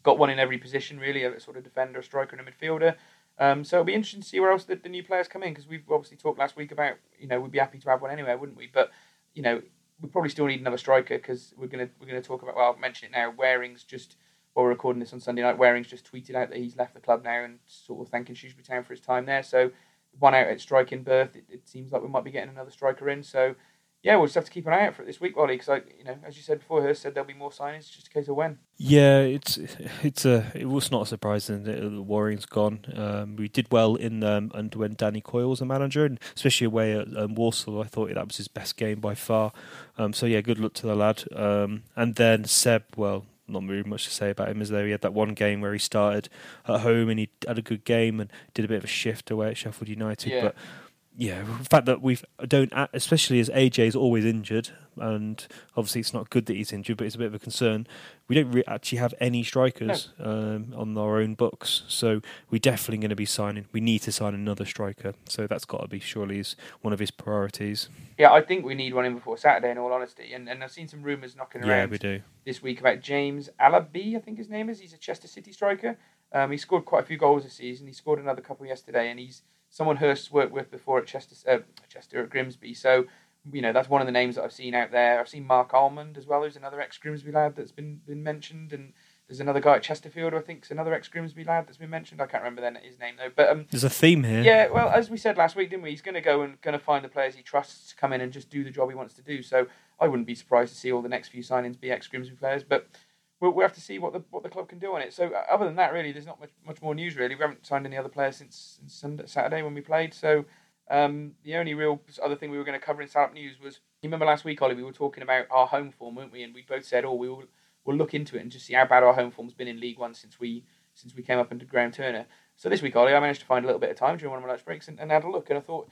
got one in every position really, a sort of defender, a striker, and a midfielder. Um, so it'll be interesting to see where else the, the new players come in because we've obviously talked last week about you know we'd be happy to have one anywhere, wouldn't we? But you know we probably still need another striker because we're gonna we're gonna talk about well I'll mention it now. Waring's just while we're recording this on Sunday night, Waring's just tweeted out that he's left the club now and sort of thanking Shrewsbury Town for his time there. So one out at striking berth, it, it seems like we might be getting another striker in. So yeah, we'll just have to keep an eye out for it this week, Wally, because you know, as you said before, Hurst said there'll be more signings. Just a case of when. Yeah, it's it's a it was not surprising that the Waring's gone. Um, we did well in um, under when Danny Coyne was a manager, and especially away at um, Walsall, I thought that was his best game by far. Um, so yeah, good luck to the lad. Um, and then Seb, well, not really much to say about him, as though he had that one game where he started at home and he had a good game and did a bit of a shift away at Sheffield United, Yeah. but. Yeah, the fact that we've don't, especially as AJ is always injured, and obviously it's not good that he's injured, but it's a bit of a concern. We don't re- actually have any strikers um, on our own books, so we're definitely going to be signing. We need to sign another striker, so that's got to be surely his, one of his priorities. Yeah, I think we need one in before Saturday, in all honesty. And, and I've seen some rumours knocking around. Yeah, we do. this week about James Alabi, I think his name is. He's a Chester City striker. Um, he scored quite a few goals this season. He scored another couple yesterday, and he's someone Hurst worked with before at Chester, uh, Chester at Grimsby. So, you know, that's one of the names that I've seen out there. I've seen Mark Almond as well, who's another ex Grimsby lad that's been been mentioned, and there's another guy at Chesterfield, who I think, is another ex Grimsby lad that's been mentioned. I can't remember then his name though, but um, There's a theme here. yeah, well, as we said last week, didn't we? He's going to go and going to find the players he trusts to come in and just do the job he wants to do. So I wouldn't be surprised to see all the next few signings be ex Grimsby players, but we'll, we'll have to see what the what the club can do on it. So uh, other than that, really, there's not much much more news. Really, we haven't signed any other players since, since Sunday, Saturday when we played. So um, the only real other thing we were going to cover in Salop news was you remember last week, Ollie, we were talking about our home form, weren't we? And we both said, oh, we will we'll look into it and just see how bad our home form's been in League One since we since we came up under Graham Turner. So this week, Ollie, I managed to find a little bit of time during one of my lunch breaks and, and had a look. And I thought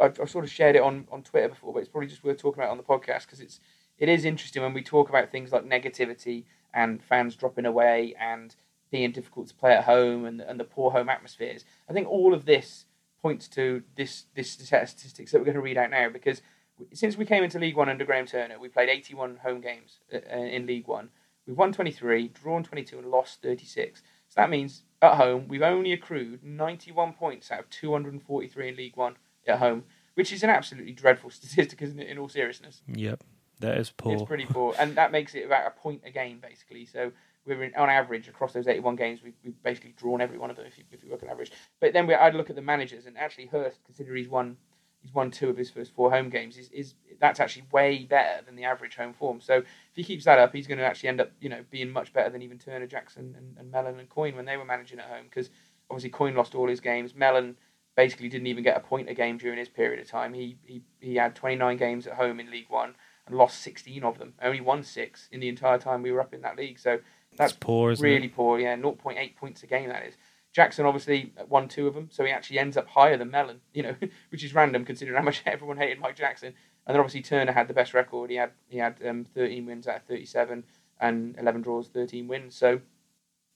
I've, I've sort of shared it on, on Twitter before, but it's probably just worth talking about on the podcast because it's it is interesting when we talk about things like negativity and fans dropping away and being difficult to play at home and and the poor home atmospheres. I think all of this points to this this set of statistics that we're going to read out now because since we came into League One under Graham Turner, we played 81 home games uh, in League One. We've won 23, drawn 22, and lost 36. So that means at home we've only accrued 91 points out of 243 in League One at home, which is an absolutely dreadful statistic, isn't it? In all seriousness, Yep, that is poor. it's pretty poor, and that makes it about a point a game basically. So we're in, on average across those 81 games, we've, we've basically drawn every one of them if you, if you work on average. But then we, I'd look at the managers, and actually Hurst, consider he's won he's won two of his first four home games. Is is that's actually way better than the average home form. So if he keeps that up, he's going to actually end up you know being much better than even Turner, Jackson, and, and Mellon and Coyne when they were managing at home. Because obviously Coyne lost all his games. Mellon basically didn't even get a point a game during his period of time. He he he had 29 games at home in League One and lost 16 of them. Only won six in the entire time we were up in that league. So That's that's poor, really it? poor. Yeah, 0.8 points a game that is. Jackson obviously won two of them, so he actually ends up higher than Mellon, you know, which is random considering how much everyone hated Mike Jackson. And then obviously Turner had the best record. He had he had um, 13 wins out of 37 and 11 draws, 13 wins. So,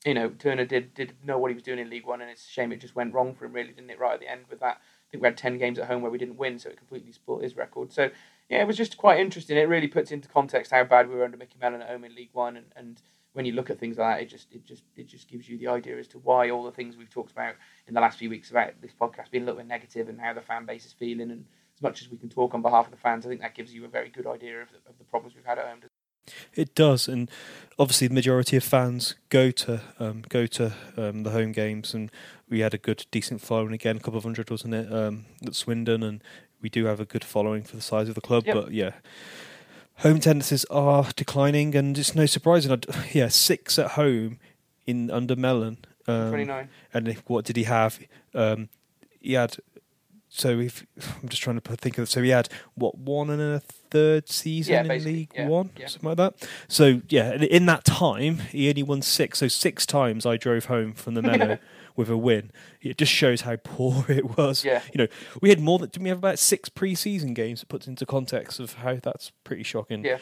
you know, Turner did did know what he was doing in League One, and it's a shame it just went wrong for him, really, didn't it? Right at the end with that. I think we had 10 games at home where we didn't win, so it completely spoilt his record. So, yeah, it was just quite interesting. It really puts into context how bad we were under Mickey Mellon at home in League One, and, and when you look at things like that, it just it just it just gives you the idea as to why all the things we've talked about in the last few weeks about this podcast being a little bit negative and how the fan base is feeling. And as much as we can talk on behalf of the fans, I think that gives you a very good idea of the, of the problems we've had at home. It does, and obviously the majority of fans go to um, go to um, the home games, and we had a good, decent following again, a couple of hundred, wasn't it, um, at Swindon, and we do have a good following for the size of the club. Yep. But yeah, home tendencies are declining, and it's no surprising. I'd- Yeah, six at home in under Mellon. Um, 29. and if, what did he have? Um, he had so if I'm just trying to think of so he had what one and a third season Yeah, in League yeah, One, yeah. something like that. So yeah, in- in that time he only won six. So six times I drove home from the Memo with a win. It just shows how poor it was. Yeah. you know, we had more than didn't we have about six pre-season games? It puts into context of how that's pretty shocking. Yeah.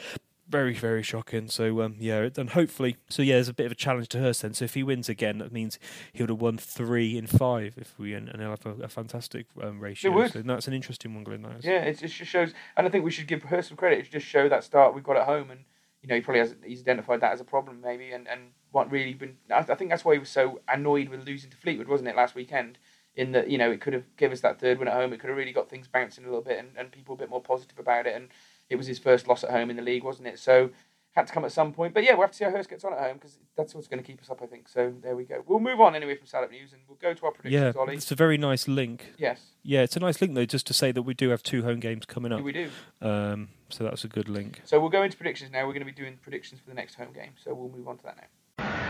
Very, very shocking. So, um, yeah, and hopefully, so yeah, there's a bit of a challenge to Hurst then. So, if he wins again, that means he would have won three in five if we and he'll have a, a fantastic um, ratio. would. So that's an interesting one, Glenn. That is. Yeah, it, it just shows, and I think we should give her some credit. It just show that start we've got at home, and you know he probably has he's identified that as a problem maybe, and and what really been. I, think that's why he was so annoyed with losing to Fleetwood, wasn't it, last weekend? In that you know it could have given us that third win at home. It could have really got things bouncing a little bit, and, and people a bit more positive about it. And it was his first loss at home in the league, wasn't it? So had to come at some point. But yeah, we'll have to see how Hurst gets on at home because that's what's going to keep us up, I think. So there we go. We'll move on anyway from Salop News, and we'll go to our predictions, Yeah, Ollie. it's a very nice link. Yes, Yeah, it's a nice link though, just to say that we do have two home games coming up. we do. Um, so that's a good link. So we'll go into predictions now. We're going to be doing predictions for the next home game. So we'll move on to that now.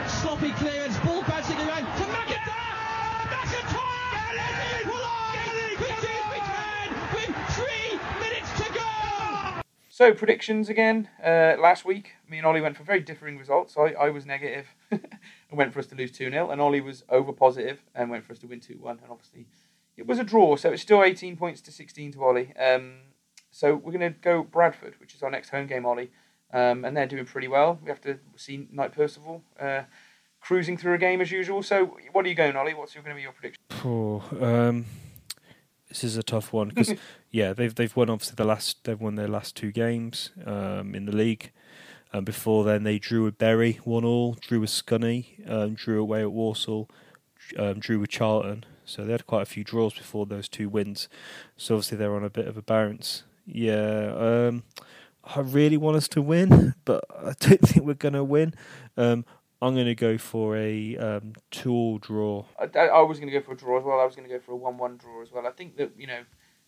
Sloppy clearance, ball bouncing around to McIntyre! McIntyre! Pull on! Pursuit return with three minutes to go! So predictions again. Uh, last week, me and Ollie went for very differing results. I, I was negative and went for us to lose two 0 and Ollie was over positive and went for us to win two one. And obviously, it was a draw, so it's still eighteen points to sixteen to Ollie. Um, so we're going to go Bradford, which is our next home game, Ollie, um, and they're doing pretty well. We have to see Knight Percival uh, cruising through a game as usual. So what are you going, Ollie? What's going to be your prediction? Oh, um, this is a tough one because yeah, they've they've won obviously the last they've won their last two games um, in the league. Um, before then, they drew with Bury one all, drew with Scunny, um, drew away at Walsall, um, drew with Charlton. So they had quite a few draws before those two wins. So obviously they're on a bit of a bounce. Yeah, um, I really want us to win, but I don't think we're going to win. Um, I'm going to go for a um, two-all draw. I, I was going to go for a draw as well. I was going to go for a one-one draw as well. I think that you know,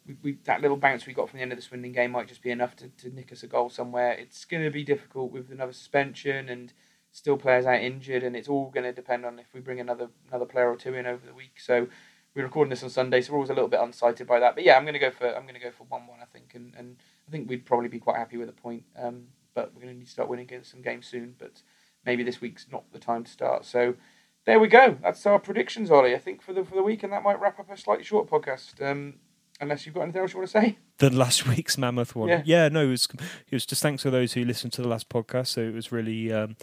we, we that little bounce we got from the end of the Swindon game might just be enough to, to nick us a goal somewhere. It's going to be difficult with another suspension and still players out injured, and it's all going to depend on if we bring another another player or two in over the week. So we're recording this on Sunday, so we're always a little bit unsighted by that. But yeah, I'm going to go for I'm going to go for one-one. I think, and, and I think we'd probably be quite happy with a point. Um, but we're going to need to start winning some games soon. But maybe this week's not the time to start. So there we go. That's our predictions, Ollie. I think for the for the week, and that might wrap up a slightly short podcast. Um, unless you've got anything else you want to say. Than last week's mammoth one. Yeah. no, it was it was just thanks to those who listened to the last podcast. So it was really um,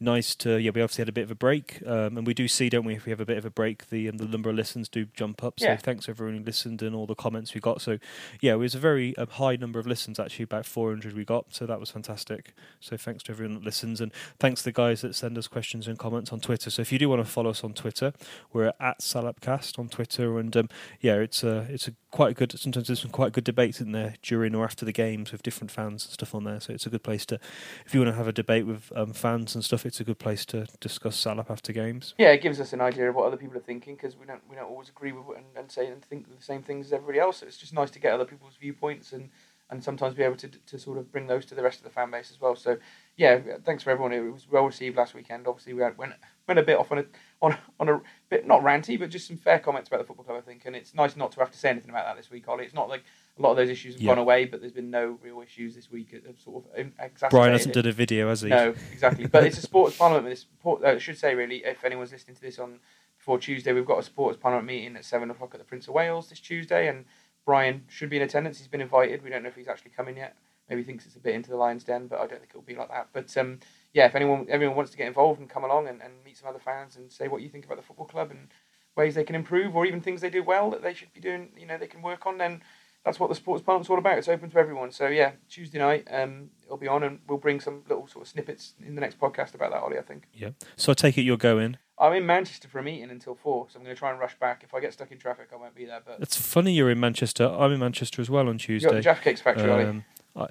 nice to yeah. We obviously had a bit of a break, um, and we do see, don't we? If we have a bit of a break, the um, the number of listens do jump up. So Yeah. thanks to everyone who listened and all the comments we got. So yeah, it was a very um, high number of listens actually, about 400 we got. So that was fantastic. So thanks to everyone that listens, and thanks to the guys that send us questions and comments on Twitter. So if you do want to follow us on Twitter, we're at Salopcast on Twitter, and um, yeah, it's a it's a quite a good. Sometimes there's some quite good debates in there during or after the games with different fans and stuff on there. So it's a good place to, if you want to have a debate with um, fans and stuff, it's a good place to discuss Salop after games. Yeah, it gives us an idea of what other people are thinking because we don't we don't always agree with and, and say and think the same things as everybody else. So it's just nice to get other people's viewpoints and, and sometimes be able to to sort of bring those to the rest of the fan base as well. So yeah, thanks for everyone. It was well received last weekend. Obviously, we had, went went a bit off on a on on a bit not ranty, but just some fair comments about the football club. I think, and it's nice not to have to say anything about that this week, Ollie. It's not like a lot of those issues have Yeah. gone away, but there's been no real issues this week. that have sort of exacerbated Brian hasn't done a video, has he? No, exactly. But it's a sports parliament. This uh, I should say really, if anyone's listening to this on before Tuesday, we've got a sports parliament meeting at seven o'clock at the Prince of Wales this Tuesday, and Brian should be in attendance. He's been invited. We don't know if he's actually coming yet. Maybe he thinks it's a bit into the Lions Den, but I don't think it'll be like that. But um, yeah, if anyone everyone wants to get involved and come along and, and meet some other fans and say what you think about the football club and ways they can improve or even things they do well that they should be doing, you know, they can work on, then that's what the sports parliament's all about. It's open to everyone. So yeah, Tuesday night, um, it'll be on, and we'll bring some little sort of snippets in the next podcast about that, Ollie. I think Yeah. So I take it you're going. I'm in Manchester for a meeting until four, so I'm going to try and rush back. If I get stuck in traffic, I won't be there. But It's funny you're in Manchester. I'm in Manchester as well on you got the Tuesday. Jaffa Cakes factory, Ollie. Um, I,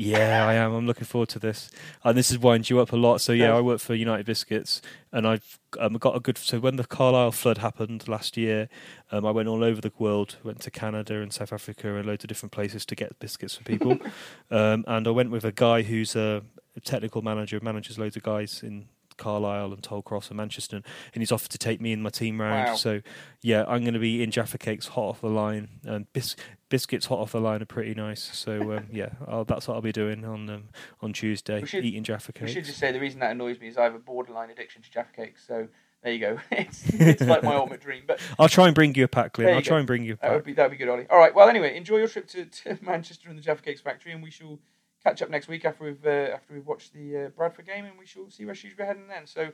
yeah, I am. I'm looking forward to this. And this has winds you up a lot. So yeah. I work for United Biscuits, and I've um, got a good. So when the Carlisle flood happened last year, um, I went all over the world. Went to Canada and South Africa and loads of different places to get biscuits for people. um, and I went with a guy who's a, a technical manager, manages loads of guys in Carlisle and Tollcross and Manchester, and he's offered to take me and my team round. Wow. So yeah, I'm going to be in Jaffa Cakes hot off the line. Um, bis- biscuits hot off the line are pretty nice. So um, yeah, I'll, that's what I'll be doing on um, on Tuesday, should- eating Jaffa We Cakes. should just say the reason that annoys me is I have a borderline addiction to Jaffa cakes. So there you go. it's it's like my ultimate dream. But I'll try and bring you a pack, you I'll go. try and bring you a that would be that would be good, Ollie. All right. Well, anyway, enjoy your trip to, to Manchester and the Jaffa Cakes factory, and we shall catch up next week after we've uh, after we've watched the uh, Bradford game, and we shall see where are heading then. So,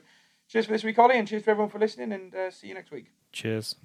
cheers for this week, Ollie, and cheers for everyone for listening, and uh, see you next week. Cheers.